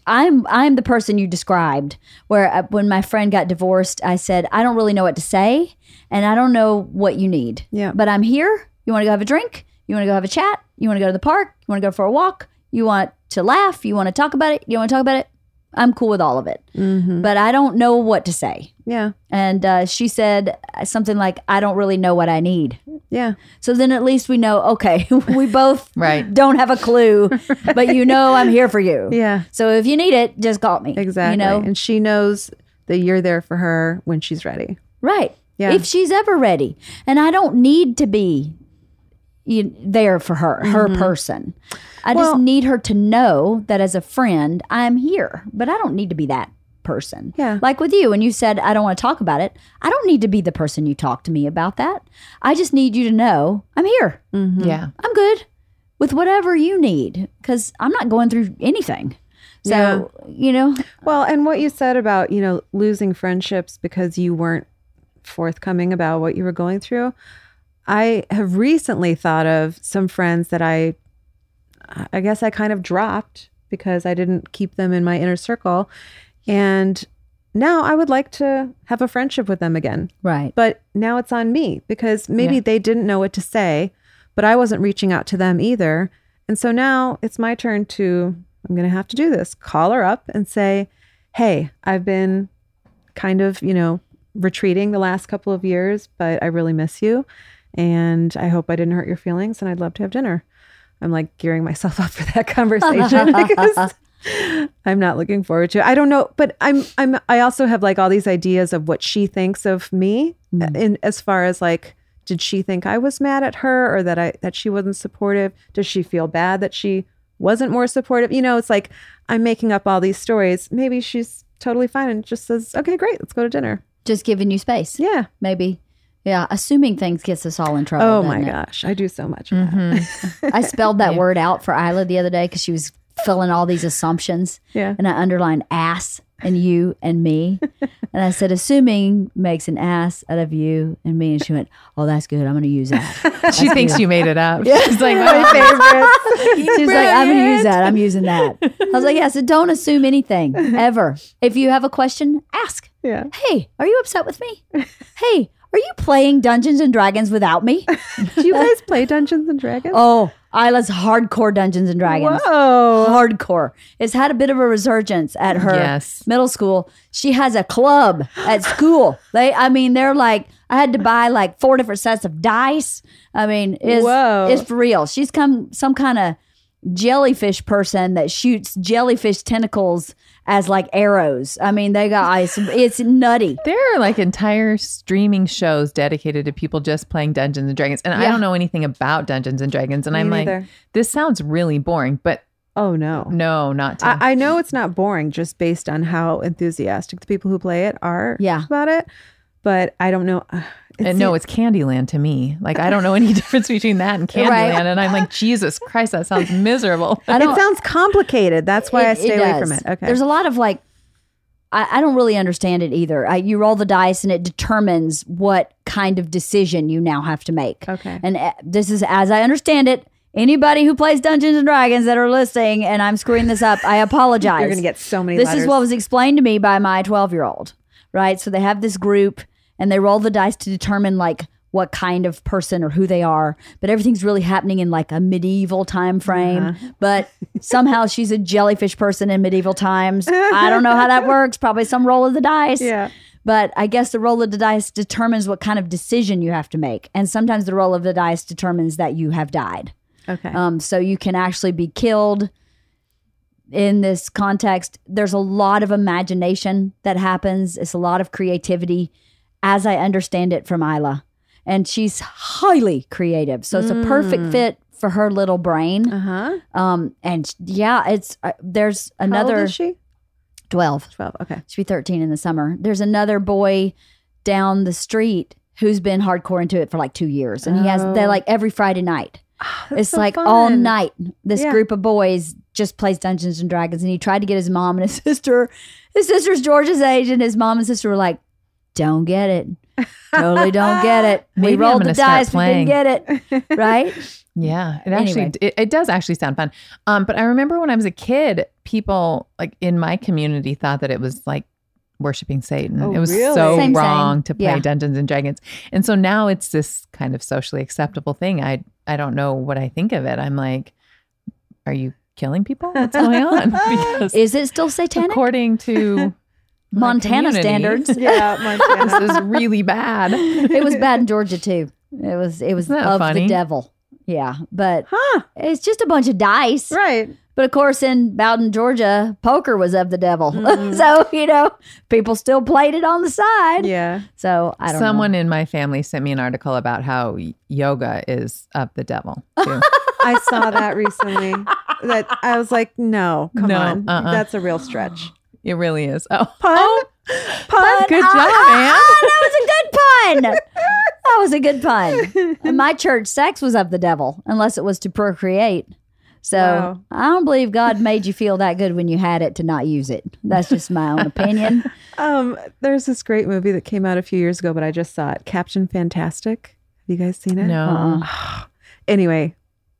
I'm I'm the person you described. Where uh, when my friend got divorced, I said I don't really know what to say, and I don't know what you need. Yeah. But I'm here. You want to go have a drink? You want to go have a chat? You want to go to the park? You want to go for a walk? You want to laugh? You want to talk about it? You want to talk about it? I'm cool with all of it, Mm-hmm. but I don't know what to say. Yeah. And uh, she said something like, "I don't really know what I need." Yeah. So then at least we know. Okay, we both Right. don't have a clue, but you know I'm here for you. Yeah. So if you need it, just call me. Exactly. You know, And she knows that you're there for her when she's ready. right? Yeah. If she's ever ready, and I don't need to be you, there for her, her person. I Mm-hmm. Well- just need her to know that as a friend, I'm here. But I don't need to be that person. Yeah. Like with you, when you said I don't want to talk about it, I don't need to be the person you talk to me about that. I just need you to know I'm here. Yeah. I'm good with whatever you need because I'm not going through anything. So, you know, Well, and what you said about, you know, losing friendships because you weren't forthcoming about what you were going through. I have recently thought of some friends that I I guess I kind of dropped because I didn't keep them in my inner circle. And now I would like to have a friendship with them again. right. But now it's on me because maybe Yeah. they didn't know what to say, but I wasn't reaching out to them either. And so now it's my turn to, I'm going to have to do this call her up and say, Hey, I've been kind of, you know, retreating the last couple of years, but I really miss you. And I hope I didn't hurt your feelings and I'd love to have dinner. I'm like gearing myself up for that conversation because I'm not looking forward to it. I don't know, but I'm I'm I also have like all these ideas of what she thinks of me uh, mm. in as far as like did she think I was mad at her or that I that she wasn't supportive? Does she feel bad that she wasn't more supportive? You know, it's like I'm making up all these stories. Maybe she's totally fine and just says, "Okay, great, let's go to dinner." Just giving you space. Yeah. Maybe. Yeah. Assuming things gets us all in trouble. Oh my it? gosh, I do so much. Of that. Mm-hmm. I spelled that word out for Ila the other day because she was filling all these assumptions. Yeah. And I underlined ass and you and me. and I said, assuming makes an ass out of you and me. And she went, oh, that's good. I'm going to use that. She thinks you made it up. She's like, oh, She's like, I'm going to use that. I'm using that. I was like, yeah, so don't assume anything ever. If you have a question, ask. Yeah. Hey, are you upset with me? Hey, are you playing Dungeons and Dragons without me? Do you guys play Dungeons and Dragons? Oh, Ila's hardcore Dungeons and Dragons. Whoa. Hardcore. It's had a bit of a resurgence at her Yes. middle school. She has a club at school. They, I mean, they're like, I had to buy like four different sets of dice. I mean, it's, Whoa. it's for real. She's come some kind of jellyfish person that shoots jellyfish tentacles as like arrows. I mean, they got ice. It's nutty. There are like entire streaming shows dedicated to people just playing Dungeons and Dragons. And I don't know anything about Dungeons and Dragons. And Me I'm like, this sounds really boring, but Oh no. no, not to. I, I know it's not boring just based on how enthusiastic the people who play it are Yeah. about it, but I don't know. And no, it's Candyland to me. Like I don't know any difference between that and Candyland. Right. And I'm like, Jesus Christ, that sounds miserable. I it sounds complicated. That's why I stay away from it. Okay. There's a lot of like, I, I don't really understand it either. I, you roll the dice and it determines what kind of decision you now have to make. Okay. And uh, this is, as I understand it, anybody who plays Dungeons and Dragons that are listening, and I'm screwing this up, I apologize. You're going to get so many This letters. is what was explained to me by my 12 year old, right? So they have this group and they roll the dice to determine like what kind of person or who they are, but everything's really happening in like a medieval time frame. Uh-huh. But somehow she's a jellyfish person in medieval times. I don't know how that works. Probably some roll of the dice. Yeah. But I guess the roll of the dice determines what kind of decision you have to make. And sometimes the roll of the dice determines that you have died. Okay. Um, so you can actually be killed in this context. There's a lot of imagination that happens. It's a lot of creativity, as I understand it from Ila. And she's highly creative. So it's a perfect fit for her little brain. uh huh. Um, and yeah, it's uh, there's another How old is she? 12. 12. Okay. She'll be 13 in the summer. There's another boy down the street who's been hardcore into it for like two years. And he has, they're Oh. like every Friday night. It's so like all night. This Yeah. group of boys just plays Dungeons and Dragons. And he tried to get his mom and his sister. His sister's George's age, and his mom and sister were like, don't get it. totally don't get it. Maybe we I'm rolled the dice, we didn't get it. Right? Yeah, it actually Anyway. it, it does actually sound fun. Um, but I remember when I was a kid, people like in my community thought that it was like worshiping Satan. Oh, it was really? so Same, same. wrong to play Yeah. Dungeons and Dragons, and so now it's this kind of socially acceptable thing. I I don't know what I think of it. I'm like, are you killing people? What's going on? Because Is it still satanic? according to my Montana community, standards. Yeah, Montana. this is really bad. it was bad in Georgia too. It was it was of funny? the devil. Yeah, but huh? it's just a bunch of dice. Right. But of course, in Bowdon, Georgia, poker was of the devil. Mhm. so you know, people still played it on the side. Yeah. So I don't Someone know. in my family sent me an article about how yoga is of the devil. Too. I saw that recently. That I was like, no, come No, on, uh-uh. that's a real stretch. It really is. Oh, Pun, pun. good Ah, job, ah, man. that was a good pun. That was a good pun. In my church, sex was of the devil, unless it was to procreate. So Wow. I don't believe God made you feel that good when you had it to not use it. That's just my own opinion. Um, there's this great movie that came out a few years ago, but I just saw it. Captain Fantastic. Have you guys seen it? No. Uh-uh. Anyway,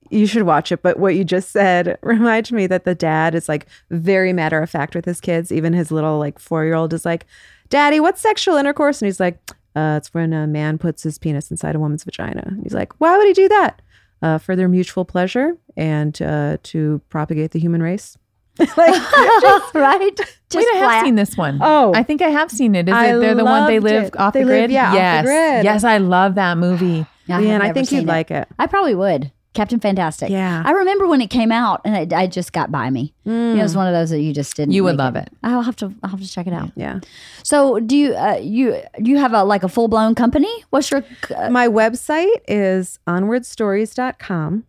you should watch it. But what you just said reminds me that the dad is like very matter of fact with his kids. Even his little like four year old is like, "Daddy, what's sexual intercourse?" And he's like, uh, "It's when a man puts his penis inside a woman's vagina." And he's like, "Why would he do that?" Uh, for their mutual pleasure and uh, to propagate the human race. right? Just Wait, I have seen this one. Oh. I think I have seen it. Is I it they're the one they live it. off They the live, grid? yeah, off the yes. grid. Yes, I love that movie. I have Man, I think you'd it. like it. I probably would. Captain Fantastic. Yeah. I remember when it came out, and it, I just got by me. You know, it was one of those that you just didn't. You would love it. I'll have to. I'll have to check it out. Yeah. So, do you uh, you you have a like a full blown company? What's your uh, My website is onwardstories.com.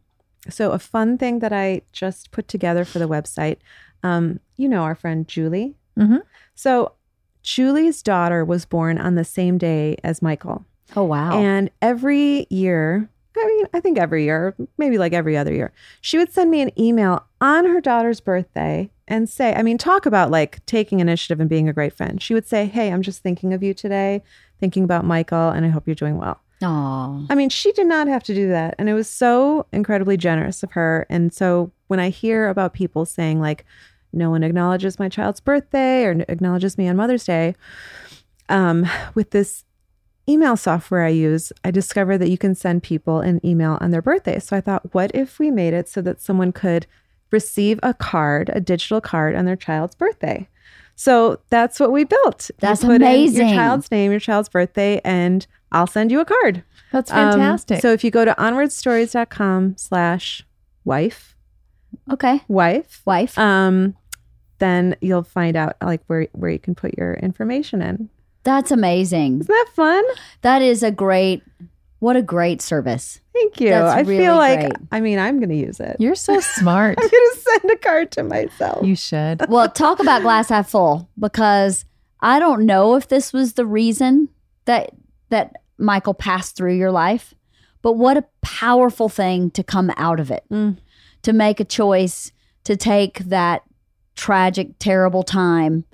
So, a fun thing that I just put together for the website, um, you know, our friend Julie. Mhm. So, Julie's daughter was born on the same day as Michael. oh wow And every year, I mean, I think every year, maybe like every other year, she would send me an email on her daughter's birthday and say, I mean, talk about like taking initiative and being a great friend. She would say, Hey, I'm just thinking of you today, thinking about Michael, and I hope you're doing well. Aw. I mean, she did not have to do that. And it was so incredibly generous of her. And so when I hear about people saying, like, no one acknowledges my child's birthday or acknowledges me on Mother's Day, um, with this email software I use, I discovered that you can send people an email on their birthday. So I thought, what if we made it so that someone could receive a card, a digital card on their child's birthday? So that's what we built. That's You put in amazing. your child's name, your child's birthday, and I'll send you a card. That's Um, fantastic. so if you go to onwardstories.com slash wife, okay wife, wife um, then you'll find out like where, where you can put your information in. That's amazing Isn't that fun? that is a great what a great service Thank you. That's I really feel like, great. I mean, I'm going to use it. You're so smart. I'm going to send a card to myself. you should. well talk about glass half full because i don't know if this was the reason that that michael passed through your life but what a powerful thing to come out of it Mm. to make a choice to take that tragic terrible time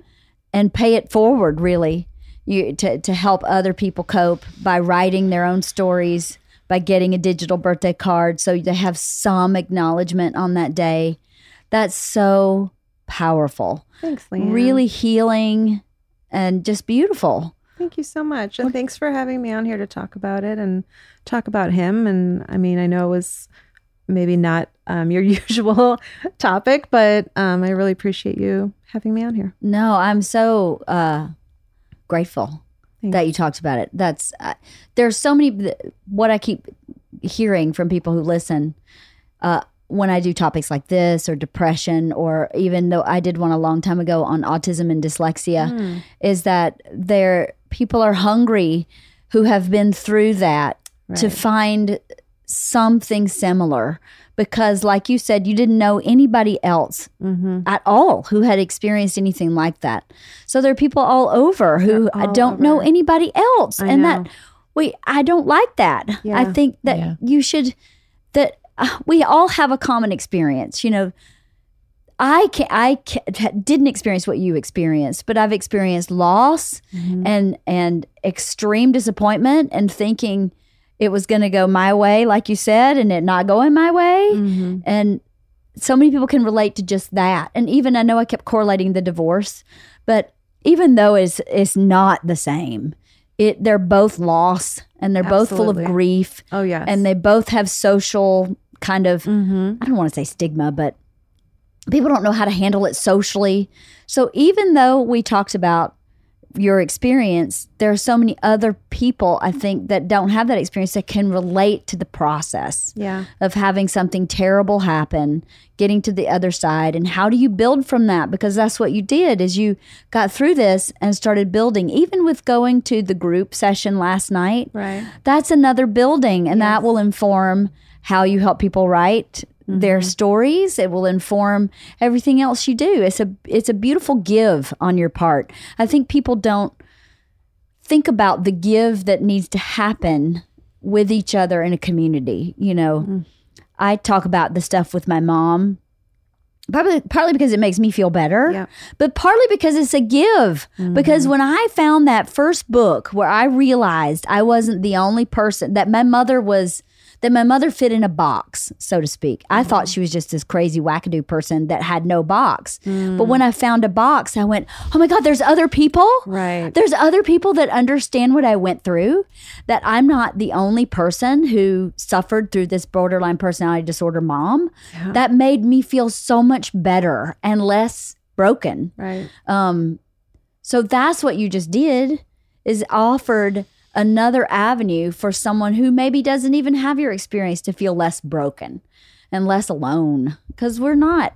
and pay it forward really you to, to help other people cope by writing their own stories by getting a digital birthday card so they have some acknowledgement on that day that's so powerful Thanks, LeeAnn. really healing and just beautiful Thank you so much. And thanks for having me on here to talk about it and talk about him. And I mean, I know it was maybe not um, your usual topic, but um, I really appreciate you having me on here. no i'm so uh grateful Thank that you. talked about it. That's uh, there's so many what i keep hearing from people who listen uh when I do topics like this or depression, or even though I did one a long time ago on autism and dyslexia, Mm. is that there people are hungry who have been through that to find something similar because like you said you didn't know anybody else Mm-hmm. at all who had experienced anything like that. So there are people all over who They're all don't know anybody else. I and know. that we i don't like that. I think that Yeah. you should that uh, we all have a common experience you know. I can I can, didn't experience what you experienced, but I've experienced loss and and extreme disappointment and thinking it was going to go my way, like you said, and it not going my way. Mm-hmm. And so many people can relate to just that. And even I know I kept correlating the divorce, but even though it's it's not the same, it they're both loss and they're both full of grief Oh yes. and they both have social kind of Mm-hmm. I don't want to say stigma, but people don't know how to handle it socially. So even though we talked about your experience, there are so many other people I think that don't have that experience that can relate to the process Yeah. of having something terrible happen, getting to the other side and how do you build from that because that's what you did is you got through this and started building even with going to the group session last night Right. that's another building and that will inform how you help people write their mm-hmm. stories. It will inform everything else you do. It's a it's a beautiful give on your part. I think people don't think about the give that needs to happen with each other in a community you know? Mm. I talk about the stuff with my mom Probably, partly because it makes me feel better, but partly because it's a give. Because mm-hmm. when I found that first book where I realized I wasn't the only person, that my mother was, that my mother fit in a box, so to speak. I thought she was just this crazy wackadoo person that had no box. But when I found a box, I went, oh my God, there's other people. Right. There's other people that understand what I went through, that I'm not the only person who suffered through this borderline personality disorder mom. That made me feel so much better and less broken. Right. Um, so that's what you just did is offered another avenue for someone who maybe doesn't even have your experience to feel less broken and less alone because we're not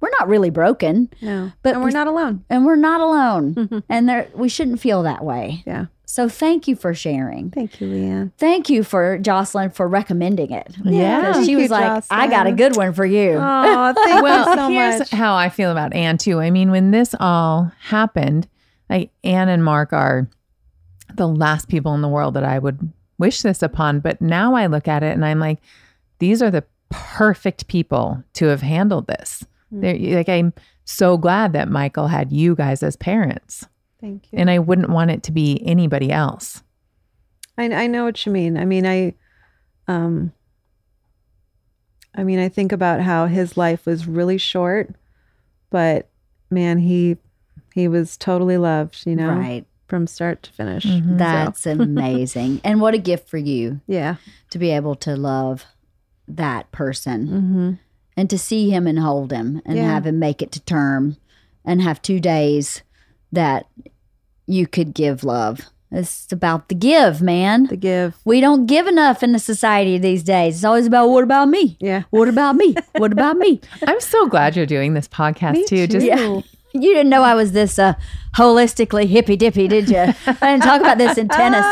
we're not really broken No. But and we're we- not alone. and we're not alone and there we shouldn't feel that way Yeah. so thank you for sharing Thank you, LeeAnn. thank you for jocelyn for recommending it Yeah, Thank she you, was like i got a good one for you Oh, thank well, you so here's much. how I feel about Ann too. I mean, when this all happened, like Ann and Mark are the last people in the world that I would wish this upon. But now I look at it and I'm like, these are the perfect people to have handled this. They're like I'm so glad that Michael had you guys as parents. Thank you. And I wouldn't want it to be anybody else. I, I know what you mean. I mean, I, um, I mean, I think about how his life was really short, but man, he, he was totally loved, you know, right from start to finish. Mhm. So, that's amazing and what a gift for you yeah. to be able to love that person Mm-hmm. and to see him and hold him and Yeah. have him make it to term and have two days that you could give love. It's about the give, man. The give. we don't give enough in the society these days. It's always about what about me? Yeah. What about me? What about me? I'm so glad you're doing this podcast Me too. Just. Yeah. You didn't know I was this uh, holistically hippy dippy, did you? I didn't talk about this in tennis.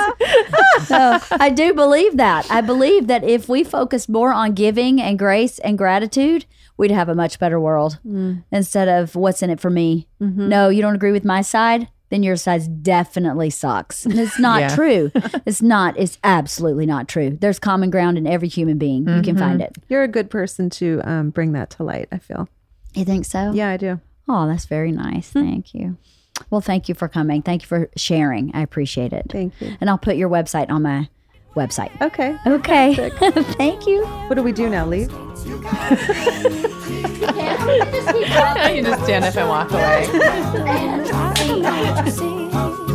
so I do believe that. I believe that if we focused more on giving and grace and gratitude, we'd have a much better world instead of what's in it for me. No, you don't agree with my side? Then your side definitely sucks. And it's not Yeah. true. It's not. It's absolutely not true. There's common ground in every human being. You can find it. You're a good person to um, bring that to light. I feel. You think so? Yeah, I do. Oh, that's very nice. Hmm. Thank you. Well, thank you for coming. Thank you for sharing. I appreciate it. Thank you. And I'll put your website on my website. Okay. Okay. thank you. What do we do now? Leave? you just stand up and walk away. See